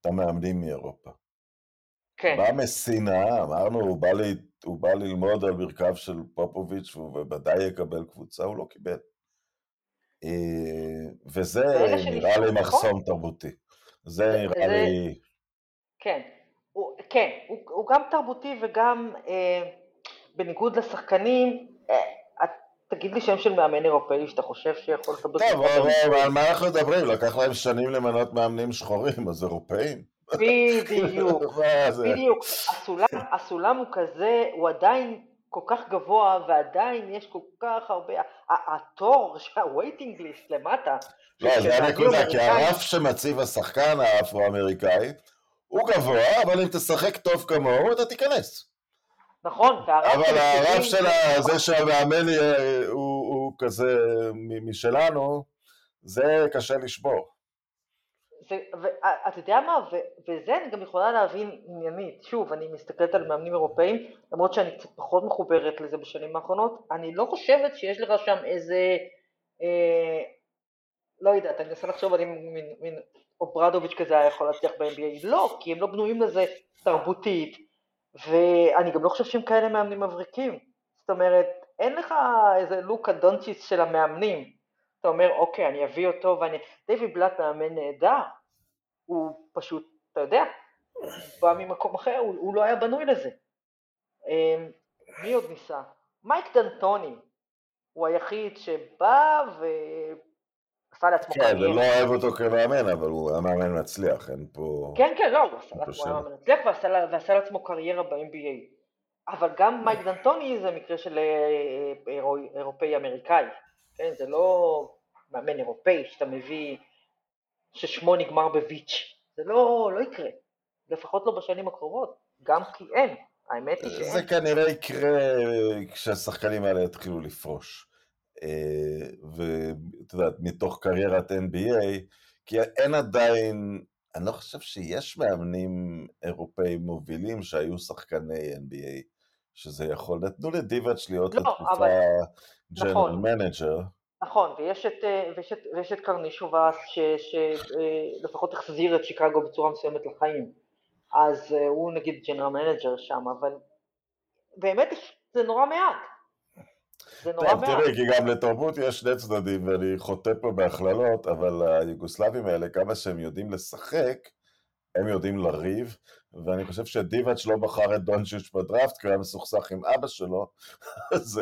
את המאמנים מאירופה. כן, בא מסינה, אמרנו, הוא בא, לי, הוא בא ללמוד על ברכיו של פופוביץ' והוא בוודאי יקבל קבוצה, הוא לא קיבל. אה, וזה נראה לי נכון? מחסום תרבותי. זה נראה זה- לי... כן. הוא, כן, הוא, הוא גם תרבותי וגם אה, בניגוד לשחקנים, אה, את, תגיד לי שם של מאמן אירופאי שאתה חושב שיכול לקבל טוב, אבל. על מה אנחנו מדברים? לקח להם שנים למנות מאמנים שחורים, אז אירופאים? בדיוק? בדיוק. הסולם, הסולם הוא כזה, הוא עדיין כל כך גבוה ועדיין יש כל כך הרבה, התור, ה-waiting list למטה, לא, זה הנקודה, כי הרף שמציב השחקן האפרו-אמריקאי הוא גבוה, אבל אם תשחק טוב כמוהו, אתה תיכנס. נכון, והרף אבל הרף של זה שהמאמן הוא כזה משלנו, זה קשה לשבור. ואתה יודע מה, וזה אני גם יכולה להבין עניינית, שוב, אני מסתכלת על מאמנים אירופאים, למרות שאני קצת פחות מחוברת לזה בשנים האחרונות, אני לא חושבת שיש לך שם איזה, אה, לא יודעת, אני מנסה לחשוב על אם מין אוברדוביץ' כזה היה יכול להצליח ב-NBA, לא, כי הם לא בנויים לזה תרבותית, ואני גם לא חושב שהם כאלה מאמנים מבריקים, זאת אומרת, אין לך איזה לוקה דונצ'יץ של המאמנים, אתה אומר, אוקיי, אני אביא אותו ואני... דיוויד בלאט מאמן נהדר, הוא פשוט, אתה יודע, הוא בא ממקום אחר, הוא, הוא לא היה בנוי לזה. אמ, מי עוד ניסה? מייק דנטוני, הוא היחיד שבא ועשה לעצמו קריירה. כן, אני לא אוהב אותו כמאמן, אבל הוא היה מאמן מצליח, אין פה... כן, כן, לא, הוא עשה לעצמו מאמן מצליח ועשה, לעצמו קריירה ב-NBA. אבל גם מייק דנטוני זה מקרה של אה, אה, אירופאי אמריקאי. כן, זה לא מאמן אירופאי שאתה מביא, ששמו נגמר בוויץ', זה לא, לא יקרה, לפחות לא בשנים הקרובות, גם כי אין, האמת היא שאין. זה כנראה יקרה כשהשחקנים האלה יתחילו לפרוש. אה, ואת יודעת, מתוך קריירת NBA, כי אין עדיין, אני לא חושב שיש מאמנים אירופאים מובילים שהיו שחקני NBA, שזה יכול, נתנו לדיבאץ' להיות לא, לתקופה. general נכון. manager. נכון, ויש את, אה, ויש את, ויש את קרנישובאס שלפחות אה, החזיר את שיקגו בצורה מסוימת לחיים, אז אה, הוא נגיד general manager שם, אבל באמת זה נורא מעט. זה נורא טוב, מעט. תראי, כי גם לתרבות יש שני צדדים, ואני חוטא פה בהכללות, אבל היוגוסלבים האלה, כמה שהם יודעים לשחק, הם יודעים לריב, ואני חושב שדיבאץ' לא בחר את דונצ'יץ' בדראפט, כי הוא היה מסוכסך עם אבא שלו, אז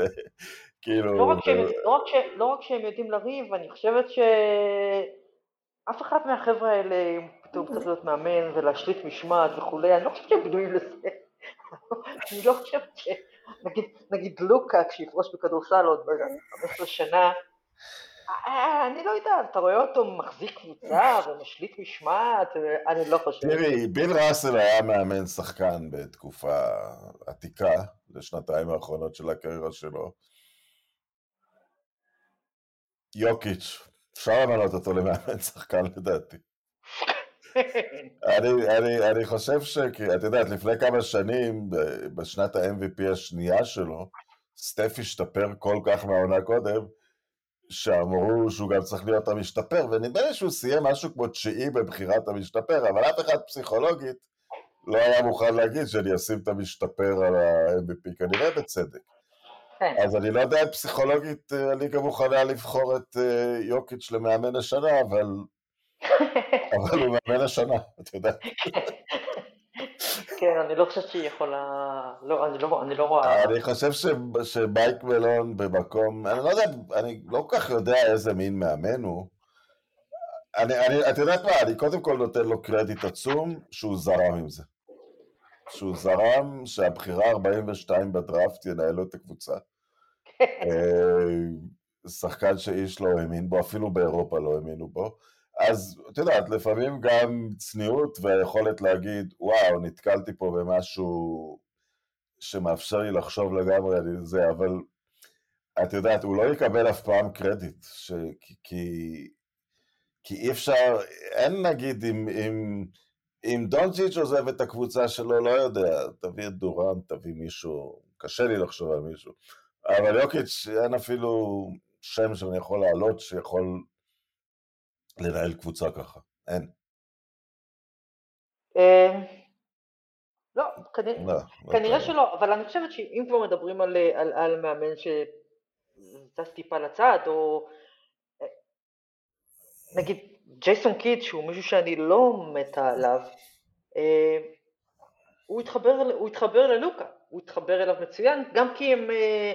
כאילו... לא רק, שהם, לא, רק ש, לא רק שהם יודעים לריב, אני חושבת שאף אחד מהחבר'ה האלה פתאום צריך להיות מאמן ולהשליט משמעת וכולי, אני לא חושבת שהם בנויים לזה. אני לא חושבת ש... נגיד, נגיד לוקה, כשיפרוש בכדורסל עוד 15 שנה, אה, אני לא יודעת, אתה רואה אותו מחזיק קבוצה ומשליט משמעת, אני לא חושב. תראי, ביל ראסל היה מאמן שחקן בתקופה עתיקה, לשנתיים האחרונות של הקריירה שלו. יוקיץ', אפשר למנות אותו למאמן שחקן לדעתי. אני, אני, אני חושב שאת יודעת, לפני כמה שנים, בשנת ה-MVP השנייה שלו, סטף השתפר כל כך מהעונה קודם, שאמרו שהוא גם צריך להיות המשתפר, ונדמה לי שהוא סיים משהו כמו תשיעי בבחירת המשתפר, אבל אף אחד פסיכולוגית לא היה מוכן להגיד שאני אשים את המשתפר על ה-MVP, כנראה בצדק. כן. אז אני לא יודע אם פסיכולוגית אה, הליגה מוכנה לבחור את אה, יוקיץ' למאמן השנה, אבל... אבל הוא מאמן השנה, את יודעת. כן, אני לא חושבת שהיא יכולה... לא, אני לא, אני לא רואה... אני חושב שבייק מלון במקום... אני לא יודע, אני לא כל כך יודע איזה מין מאמן הוא. אני, אני, את יודעת מה, אני קודם כל נותן לו קרדיט עצום שהוא זרם עם זה. שהוא זרם שהבחירה 42 בדראפט ינהל לו את הקבוצה. אה, שחקן שאיש לא האמין בו, אפילו באירופה לא האמינו בו. אז את יודעת, לפעמים גם צניעות והיכולת להגיד, וואו, נתקלתי פה במשהו שמאפשר לי לחשוב לגמרי על זה, אבל את יודעת, הוא לא יקבל אף פעם קרדיט, ש... כי, כי, אי אפשר, אין נגיד אם, אם, אם דונצ'יץ' עוזב את הקבוצה שלו, לא יודע, תביא את דורן, תביא מישהו, קשה לי לחשוב על מישהו, אבל יוקיץ', אין אפילו שם שאני יכול להעלות שיכול לנהל קבוצה ככה, אין. אמ, לא, כנראה שלא, אבל אני חושבת שאם כבר מדברים על מאמן שזז טיפה לצד, או אה, נגיד ג'ייסון קיד, שהוא מישהו שאני לא מתה עליו, אה, הוא התחבר ללוקה, הוא התחבר אליו מצוין, גם כי הם אה,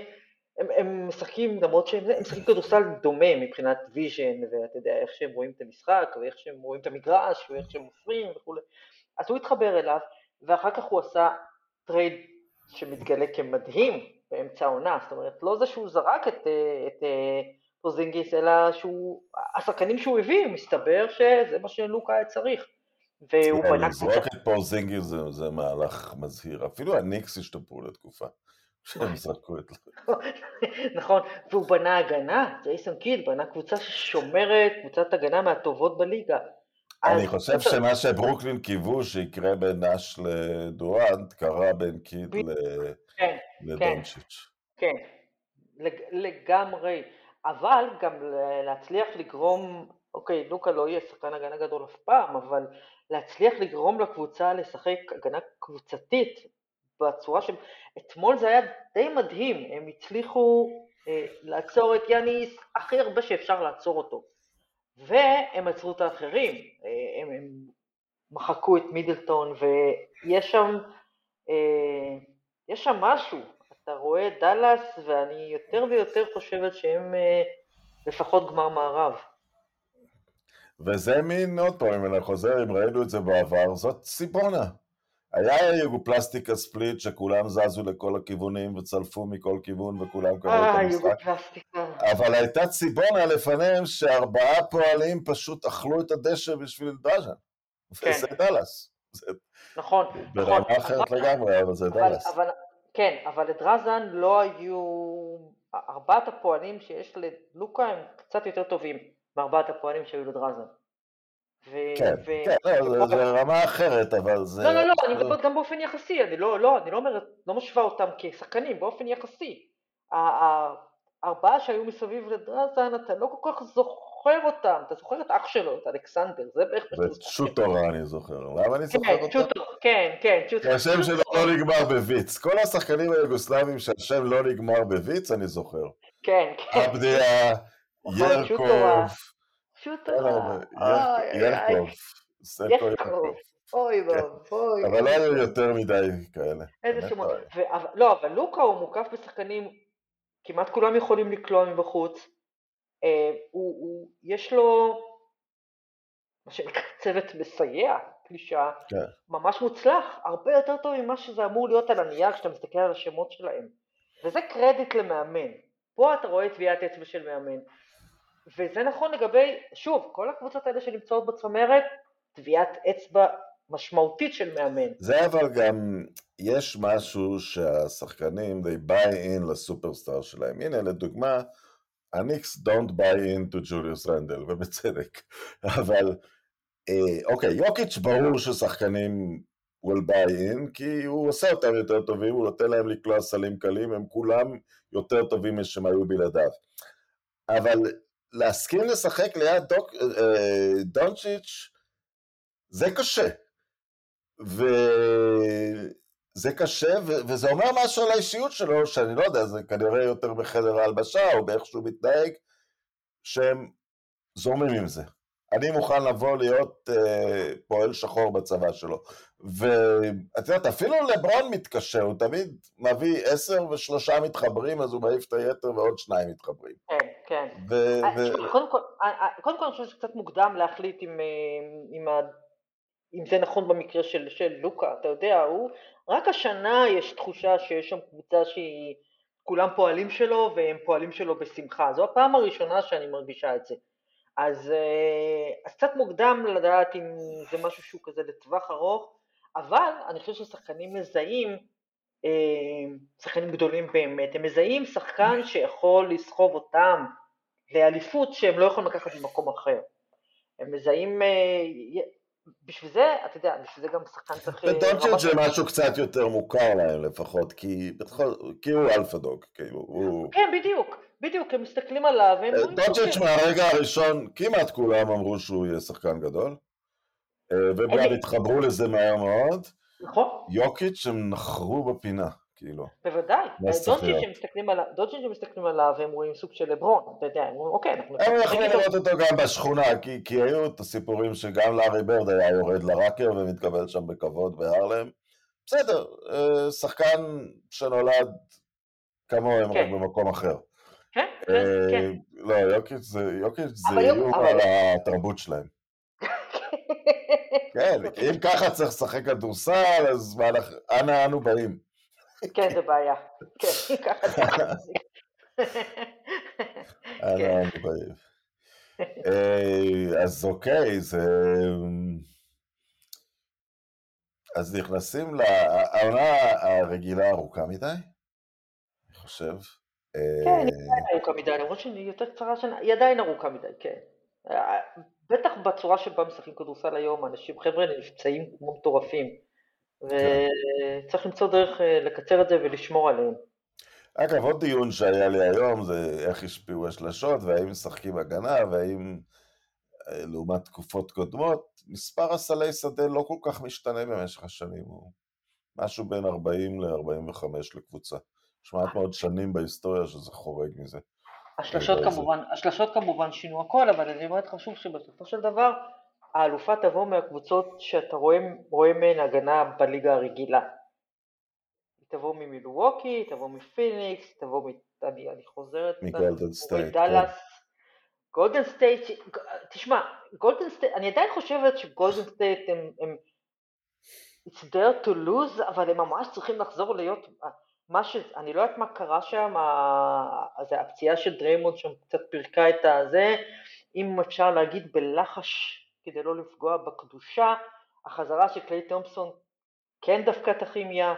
הם, הם משחקים, למרות שהם הם משחקים כדורסל דומה מבחינת vision, ואתה יודע, איך שהם רואים את המשחק, ואיך שהם רואים את המגרש, ואיך שהם מוסרים וכולי. אז הוא התחבר אליו, ואחר כך הוא עשה טרייד שמתגלה כמדהים באמצע העונה, זאת אומרת, לא זה שהוא זרק את, את, את פורזינגיס, אלא שהוא, השחקנים שהוא הביא, מסתבר שזה מה שלוקה היה צריך. והוא כן, בנה לזרוק את פורזינגיס זה, זה מהלך מזהיר. אפילו הניקס השתפרו לתקופה. שהם זרקו את... נכון, והוא בנה הגנה, ג'ייסון קיד בנה קבוצה ששומרת, קבוצת הגנה מהטובות בליגה. אני חושב שמה שברוקלין קיוו שיקרה בין נאש לדורנט, קרה בין קיד ל- כן, לדונצ'יץ'. כן, לג- לגמרי, אבל גם להצליח לגרום, אוקיי, לוקה לא יהיה שחקן הגנה גדול אף פעם, אבל להצליח לגרום לקבוצה לשחק הגנה קבוצתית בצורה של... אתמול זה היה די מדהים, הם הצליחו אה, לעצור את יאניס הכי הרבה שאפשר לעצור אותו. והם עצרו את האחרים, אה, הם, הם מחקו את מידלטון, ויש שם, אה, יש שם משהו. אתה רואה את דאלאס, ואני יותר ויותר חושבת שהם אה, לפחות גמר מערב. וזה מין, עוד פעם, אם אני חוזר, אם ראינו את זה בעבר, זאת סיבונה. היה יוגופלסטיקה ספליט שכולם זזו לכל הכיוונים וצלפו מכל כיוון וכולם קראו את אה, המשחק. יוגופלסטיקה. אבל הייתה ציבונה לפניהם שארבעה פועלים פשוט אכלו את הדשא בשביל דראז'ן. כן. וזה דאלאס. נכון, נכון. ברמה אחרת אבל- לגמרי, אבל זה דאלאס. כן, אבל לדרזן לא היו... ארבעת הפועלים שיש ללוקה הם קצת יותר טובים מארבעת הפועלים שהיו לדרזן. ו... כן, ו... כן, לא, זה- זה רמה אחרת, אבל זה... לא, לא, לא, אני מדברת גם באופן יחסי, אני לא, לא, אני לא אומרת, לא משווה אותם כשחקנים, באופן יחסי. הארבעה שהיו מסביב לדרזן, אתה לא כל כך זוכר אותם, אתה זוכר את אח שלו, את אלכסנדר, זה בערך ואת זוכר. שוטורה אני זוכר. למה אני זוכר כן? צ'וטו, כן, כן, צ'וטו. כי השם שלו. לא נגמר בוויץ. כל השחקנים היוגוסלבים שהשם לא נגמר בוויץ, אני זוכר. כן, כן. עבדיה. ירקוב, צ'וטו. לא, לא, אוי. ואבוי. אבל לא היו יותר מדי כאלה. איזה שמות. לא אבל- לא, אבל לוקה הוא מוקף בשחקנים, כמעט כולם יכולים לקלוע מבחוץ. אה, יש לו, מה שנקרא צוות מסייע, קלישה, כן. ממש מוצלח, הרבה יותר טוב ממה שזה אמור להיות על הנייר כשאתה מסתכל על השמות שלהם. וזה קרדיט למאמן. פה אתה רואה טביעת אצבע של מאמן. וזה נכון לגבי, שוב, כל הקבוצות האלה שנמצאות בצמרת, טביעת אצבע משמעותית של מאמן. זה אבל גם, יש משהו שהשחקנים, they buy in לסופרסטאר שלהם. הנה, לדוגמה, הניקס don't buy in to ג'וליוס רנדל, ובצדק. אבל, אה, אוקיי, יוקיץ' ברור ששחקנים will buy in, כי הוא עושה אותם יותר טובים, הוא נותן להם לקלוע סלים קלים, הם כולם יותר טובים משהם היו בלעדיו. אבל להסכים לשחק ליד דוק, אה, דונצ'יץ', זה קשה. וזה קשה, ו- וזה אומר משהו על האישיות שלו, שאני לא יודע, זה כנראה יותר בחדר ההלבשה, או באיך שהוא מתנהג, שהם זורמים עם זה. אני מוכן לבוא להיות אה, פועל שחור בצבא שלו. ואת יודעת, אפילו לברון מתקשה, הוא תמיד מביא עשר ושלושה מתחברים, אז הוא מעיף את היתר ועוד שניים מתחברים. כן, כן. ו- אה, ו- קודם כל, אה, אה, קודם כל אני חושב שקצת מוקדם להחליט אם, אם, אם זה נכון במקרה של, של לוקה, אתה יודע, הוא, רק השנה יש תחושה שיש שם קבוצה שהיא, כולם פועלים שלו והם פועלים שלו בשמחה, זו הפעם הראשונה שאני מרגישה את זה. אז, אז קצת מוקדם לדעת אם זה משהו שהוא כזה לטווח ארוך, אבל אני חושב ששחקנים מזהים, שחקנים גדולים באמת, הם מזהים שחקן שיכול לסחוב אותם לאליפות שהם לא יכולים לקחת ממקום אחר. הם מזהים, אה, בשביל זה, אתה יודע, בשביל זה גם שחקן צריך... אה, ודונצ'יץ' רמת- זה משהו קצת יותר מוכר להם לפחות, כי, הוא alpha dog, כאילו, הוא... כן, בדיוק, בדיוק, הם מסתכלים עליו, והם רואים דונצ'יץ' שהוא- מהרגע הראשון, כמעט כולם אמרו שהוא יהיה שחקן גדול, אה, וגם אני- התחברו לזה מהר מאוד. נכון, יוקיץ' הם נחרו בפינה, כאילו. בוודאי. דונצ'יץ' שהם מסתכלים עליו, הם רואים סוג של לברון, אתה יודע, הם אומרים, אוקיי, אנחנו... הם יכולים לראות אותו גם בשכונה, כי, כי היו את הסיפורים שגם לארי ברד היה יורד לראקר ומתקבל שם בכבוד בהרלם. בסדר, אה, שחקן שנולד כמוהם, כן. רק במקום אחר. כן, כן, אה, כן. לא, יוקיץ' זה, איום על התרבות שלהם. כן, אם ככה צריך לשחק כדורסל, אז אנה אנו באים. כן, זה בעיה. כן, ככה זה. אלון ברייב. אה, אז אוקיי, זה... אז נכנסים לעונה הרגילה ארוכה מדי, אני חושב. כן, היא עדיין ארוכה מדי, למרות שהיא יותר קצרה היא עדיין ארוכה מדי, כן. בטח בצורה שבה משחקים כדורסל היום, אנשים, חבר'ה נפצעים כמו מטורפים, וצריך למצוא דרך אה, לקצר את זה ולשמור עליהם. אגב, עוד דיון שהיה לי היום זה איך השפיעו השלשות, והאם משחקים הגנה, והאם אה, לעומת תקופות קודמות, מספר הסלי שדה לא כל כך משתנה במשך השנים, הוא משהו בין 40 ל-45 לקבוצה. יש מעט מאוד שנים בהיסטוריה שזה חורג מזה. השלשות כמובן, השלשות כמובן שינו הכל, אבל אני אומרת חשוב שבסופו של דבר האלופה תבוא מהקבוצות שאתה רואה, רואה מהן הגנה בליגה הרגילה. היא תבוא ממילווקי, היא תבוא מפיניקס, היא תבוא, מ... אני, אני חוזרת, מגולדן סטייט, דאלאס, גולדן סטייט, תשמע, גולדן סטייט, אני עדיין חושבת שגולדן סטייט הם, הם it's theirs to lose, אבל הם ממש צריכים לחזור להיות מה ש... אני לא יודעת מה קרה שם, זה הפציעה של דריימונד שם קצת פירקה את הזה, אם אפשר להגיד בלחש כדי לא לפגוע בקדושה, החזרה של קליי תומפסון כן דווקא את הכימיה.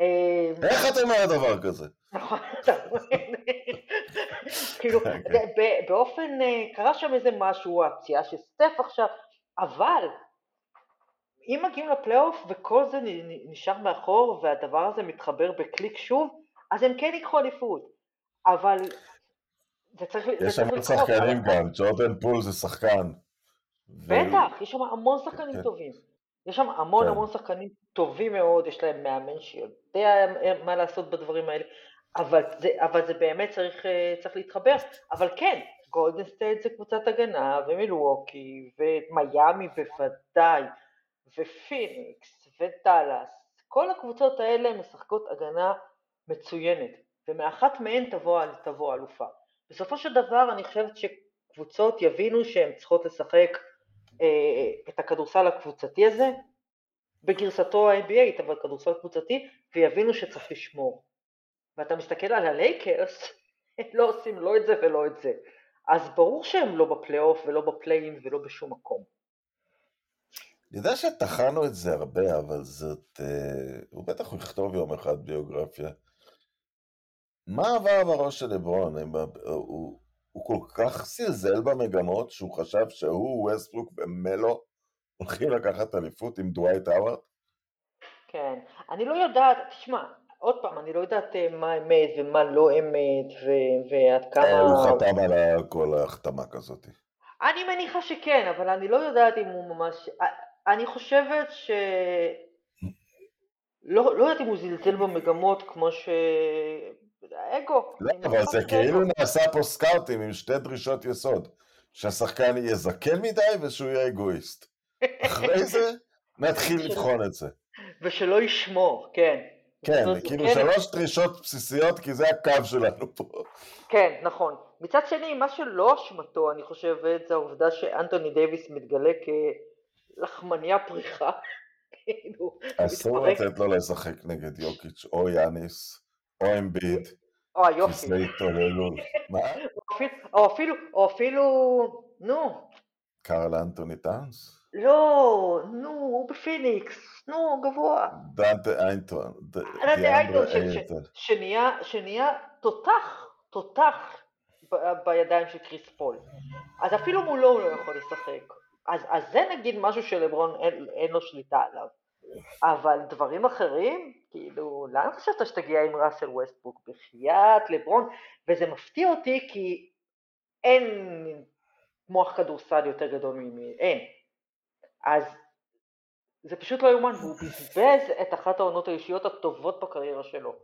אה, איך אתה אומר דבר כזה? נכון, אתה כאילו, אוקיי. באופן, אה, קרה שם איזה משהו, הפציעה של סטף עכשיו, אבל אם מגיעים לפלייאוף וכל זה נשאר מאחור והדבר הזה מתחבר בקליק שוב, אז הם כן ייקחו אליפות. אבל זה צריך לקרות. יש שם שחקנים גם, ג'ורדן פול זה שחקן. בטח, יש שם המון שחקנים כן. טובים. יש שם המון כן. המון שחקנים טובים מאוד, יש להם מאמן שיודע מה לעשות בדברים האלה, אבל זה, אבל זה באמת צריך, אה, צריך להתחבר. אבל כן, גולדן סטייט זה קבוצת הגנה, ומילווקי, ומיאמי בוודאי. ופיניקס ודאלאס, כל הקבוצות האלה משחקות הגנה מצוינת, ומאחת מהן תבוא, תבוא אלופה. בסופו של דבר אני חושבת שקבוצות יבינו שהן צריכות לשחק אה, את הכדורסל הקבוצתי הזה, בגרסתו ה-NBA, אבל כדורסל קבוצתי, ויבינו שצריך לשמור. ואתה מסתכל על הלייקרס, הם לא עושים לא את זה ולא את זה. אז ברור שהם לא בפלייאוף ולא ב play-in ולא בשום מקום. אני יודע שטחנו את זה הרבה, אבל זאת... אה, הוא בטח הוא יכתוב יום אחד ביוגרפיה. מה עבר בראש של לברון? הוא, הוא כל כך זלזל במגמות שהוא חשב שהוא, ווסטברוק ומלו הולכים לקחת אליפות עם דווייט האווארד? כן, אני לא יודעת, תשמע, עוד פעם, אני לא יודעת אה, מה אמת ומה לא אמת ו- ועד כמה... אה, הוא חתם על כל ההחתמה כזאת. אני מניחה שכן, אבל אני לא יודעת אם הוא ממש... אני חושבת ש... לא, לא יודעת אם הוא זלזל במגמות כמו ש... אגו. לא, אבל זה כאילו נעשה פה סקאוטים עם שתי דרישות יסוד. שהשחקן יהיה זקן מדי ושהוא יהיה אגואיסט. אחרי זה נתחיל לבחון את זה. ושלא ישמור, כן. כן, כאילו כן. שלוש דרישות בסיסיות, כי זה הקו שלנו פה. כן, נכון. מצד שני, מה שלא אשמתו, אני חושבת, זה העובדה שאנטוני דייוויס מתגלה כ... לחמניה פריחה. כאילו, אסור לתת לו לשחק נגד יוקיץ' או יאניס או אמביד. או היופי. כי זה התעוללו. מה? או אפילו, או אפילו, נו. קרל אנטוני טאנס? לא, נו, הוא בפיניקס, נו, גבוה. דיאנדרה אייטון. דיאנדרה אייטון, שנהיה תותח, תותח בידיים של קריס פול. אז אפילו מולו הוא לא יכול לשחק. אז, אז זה נגיד משהו שלברון אין, אין לו שליטה עליו. אבל דברים אחרים, כאילו, לאן חשבת שתגיע עם ראסל ווסטברוק? בחייאת לברון, וזה מפתיע אותי כי אין מוח כדורסל יותר גדול ממי, אין. אז זה פשוט לא יאומן, והוא בזבז את אחת העונות האישיות הטובות בקריירה שלו.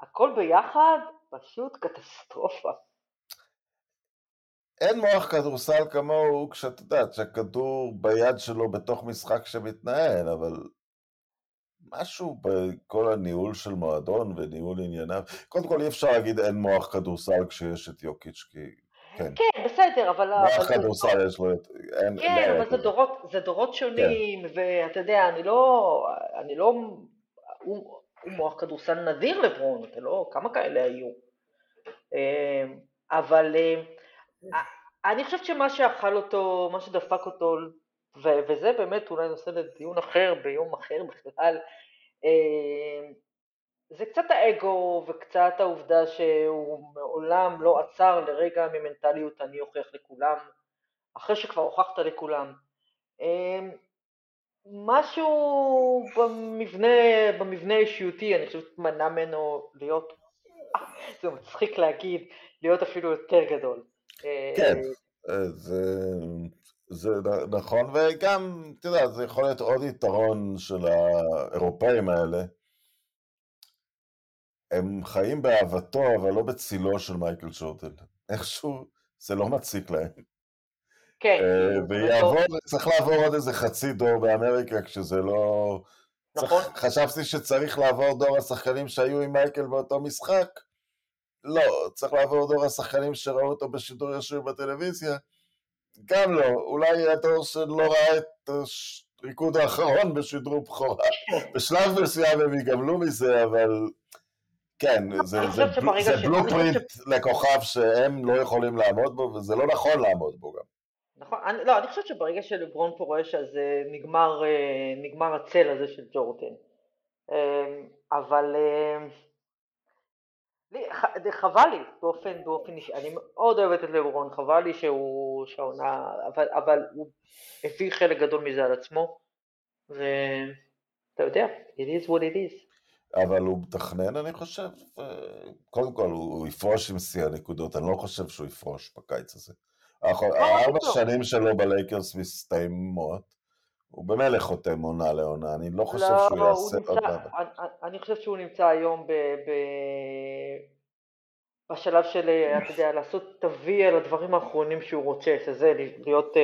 הכל ביחד, פשוט קטסטרופה. אין מוח כדורסל כמוהו כשאת יודעת שהכדור ביד שלו בתוך משחק שמתנהל, אבל משהו בכל הניהול של מועדון וניהול ענייניו, קודם כל אי אפשר להגיד אין מוח כדורסל כשיש את יוקיץ', כי כן. כן, בסדר, אבל... מוח כדורסל יש לו את... אין, כן, אבל זה דורות, זה דורות שונים, כן. ואתה יודע, אני לא... אני לא... הוא, הוא מוח כדורסל נדיר לברון, אתה לא... כמה כאלה היו? אה, אבל... אה, אני חושבת שמה שאכל אותו, מה שדפק אותו, ו- וזה באמת אולי נושא לדיון אחר, ביום אחר בכלל, אה, זה קצת האגו וקצת העובדה שהוא מעולם לא עצר לרגע ממנטליות אני אוכיח לכולם, אחרי שכבר הוכחת לכולם. אה, משהו במבנה, במבנה האישיותי, אני חושבת, מנע ממנו להיות, זה מצחיק להגיד, להיות אפילו יותר גדול. כן, אה, זה, זה נכון, וגם, אתה יודע, זה יכול להיות עוד יתרון של האירופאים האלה. הם חיים באהבתו, אבל לא בצילו של מייקל ג'ורדן. איכשהו זה לא מציק להם. כן. אה, ויעבור, צריך לעבור עוד איזה חצי דור באמריקה, כשזה לא... נכון. צריך, חשבתי שצריך לעבור דור השחקנים שהיו עם מייקל באותו משחק. לא, צריך לעבור דור השחקנים שראו אותו בשידור ישיר בטלוויזיה. גם לא, אולי הדור שלא ראה את הריקוד האחרון בשידור בכורה. בשלב מסוים הם יגמלו מזה, אבל כן, זה, זה, זה בלופרינט לכוכב שהם לא יכולים לעמוד בו, וזה לא נכון לעמוד בו גם. נכון, אני, לא, אני חושבת שברגע שלברון פורש אז uh, נגמר, uh, נגמר הצל הזה של ג'ורדן. Uh, אבל ח, חבל לי באופן, באופן אישי, אני מאוד אוהבת את לברון, חבל לי שהוא, שהעונה, אבל, אבל הוא הביא חלק גדול מזה על עצמו, ואתה יודע, it is what it is. אבל הוא מתכנן, אני חושב, קודם כל הוא יפרוש עם שיא הנקודות, אני לא חושב שהוא יפרוש בקיץ הזה. הארבע שנים שלו בלייקרס מסתיימות, הוא במילא חותם עונה לעונה, אני לא חושב לא, שהוא יעשה עוד דבר. אני חושב שהוא נמצא היום ב... ב... בשלב של, אתה יודע, לעשות תביא על הדברים האחרונים שהוא רוצה, שזה להיות... אה,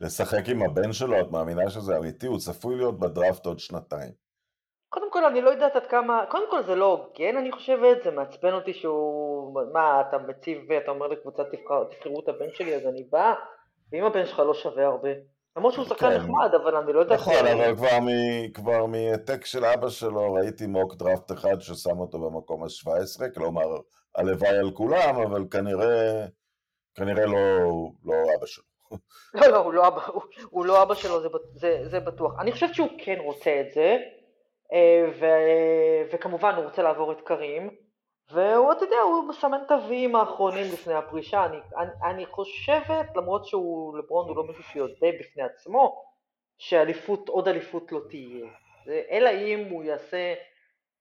לשחק עם הבן שלו, את מאמינה שזה אמיתי? הוא צפוי להיות בדראפט עוד שנתיים. קודם כל, אני לא יודעת עד כמה, קודם כל זה לא הוגן אני חושבת, זה מעצבן אותי שהוא, מה, אתה מציב ואתה אומר לקבוצה תבחרו את הבן שלי אז אני בא, ואם הבן שלך לא שווה הרבה, למרות שהוא שחקן כן. נחמד, אבל אני לא יודעת... נכון, אבל כבר, מ, כבר מהעתק של אבא שלו ראיתי מוק דראפט אחד ששם אותו במקום ה-17, כלומר, הלוואי על כולם, אבל כנראה, כנראה לא, לא אבא שלו. לא, לא, הוא לא אבא, הוא, הוא לא אבא שלו, זה, זה, זה בטוח. אני חושבת שהוא כן רוצה את זה. אה, ו... וכמובן הוא רוצה לעבור את קרים, והוא, אתה יודע, הוא מסמן את הוויים האחרונים לפני הפרישה. אני, אני, אני חושבת, למרות שהוא, לברון הוא לא מישהו שיודע בפני עצמו, שאליפות, עוד אליפות לא תהיה. אלא אם הוא יעשה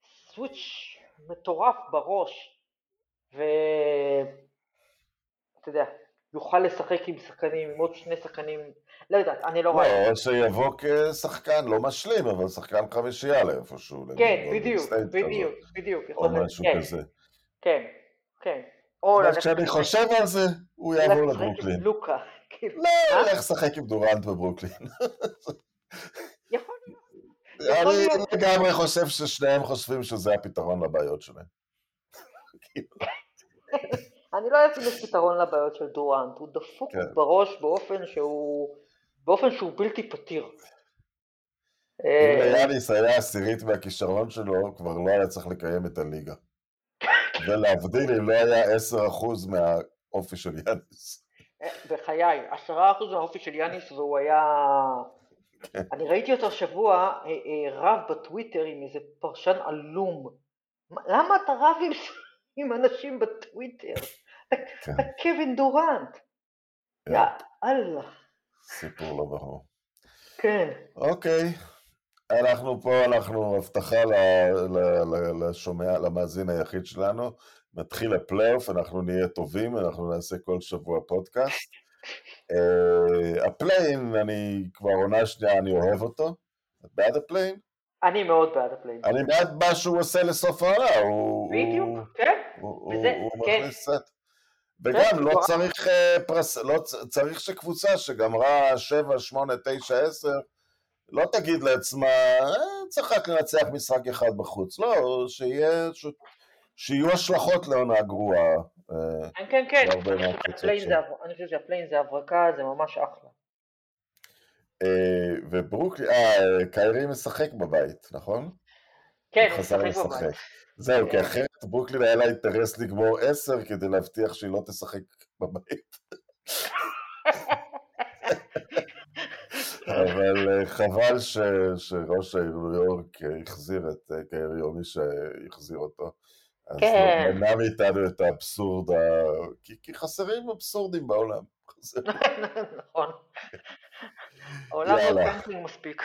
סוויץ' מטורף בראש, ואתה יודע, יוכל לשחק עם שחקנים, עם עוד שני שחקנים, לא יודעת, אני לא רואה. לא, שיבוא כשחקן, לא משלים, אבל שחקן חמישייה לאיפשהו. כן, בדיוק, בדיוק, בדיוק. או משהו כן. כזה. כן, כן. כשאני חושב על זה, הוא יעבור לברוקלין. לוקה. כאילו. לא, לך לשחק עם דורנט בברוקלין. יכול להיות. אני לגמרי חושב ששניהם חושבים שזה הפתרון לבעיות שלהם. אני לא אשים יש פתרון לבעיות של דורנט, הוא דפוק כן. בראש באופן שהוא, באופן שהוא בלתי פתיר. אם ליאניס היה עשירית מהכישרון שלו, כבר לא היה צריך לקיים את הליגה. ולהבדיל אם לא היה 10% מהאופי של יאניס. אה, בחיי, 10% מהאופי של יאניס והוא היה... כן. אני ראיתי אותו השבוע אה, אה, רב בטוויטר עם איזה פרשן עלום. למה אתה רב עם... עם אנשים בטוויטר. כן. אתה קווין דורנט. כן. יא אללה. סיפור לא ברור. כן. אוקיי. אנחנו פה, אנחנו הבטחה לשומע, למאזין היחיד שלנו. נתחיל הפלייאוף, אנחנו נהיה טובים, אנחנו נעשה כל שבוע פודקאסט. uh, ה play-in, אני כבר עונה שנייה, אני אוהב אותו. את בעד ה play-in? אני מאוד בעד ה play-in. אני בעד מה שהוא עושה לסוף העונה. בדיוק, כן. הוא מכניס סט. וגם לא צריך אה, פרס, לא צריך שקבוצה שגמרה 7, 8, 9, 10, לא תגיד לעצמה, אה, צריך רק לנצח משחק אחד בחוץ. לא, שיהיה, שיהיו השלכות לעונה גרועה. אה, כן, כן, כן. אני חושב שה play-in זה הברקה, זה ממש אחלה. וברוקלין, אה, קיירי משחק בבית, נכון? כן, הוא משחק בבית. זהו, כי אחרת ברוקלין היה לה אינטרס לגמור עשר כדי להבטיח שהיא לא תשחק בבית. אבל אה, חבל ש, שראש העיר ניו יורק החזיר את אה, קיירי, או מי שהחזיר אותו. אז כן. הוא מנע מאיתנו את האבסורד, ה... כי, כי חסרים אבסורדים בעולם. נכון. העולם לא מספיק.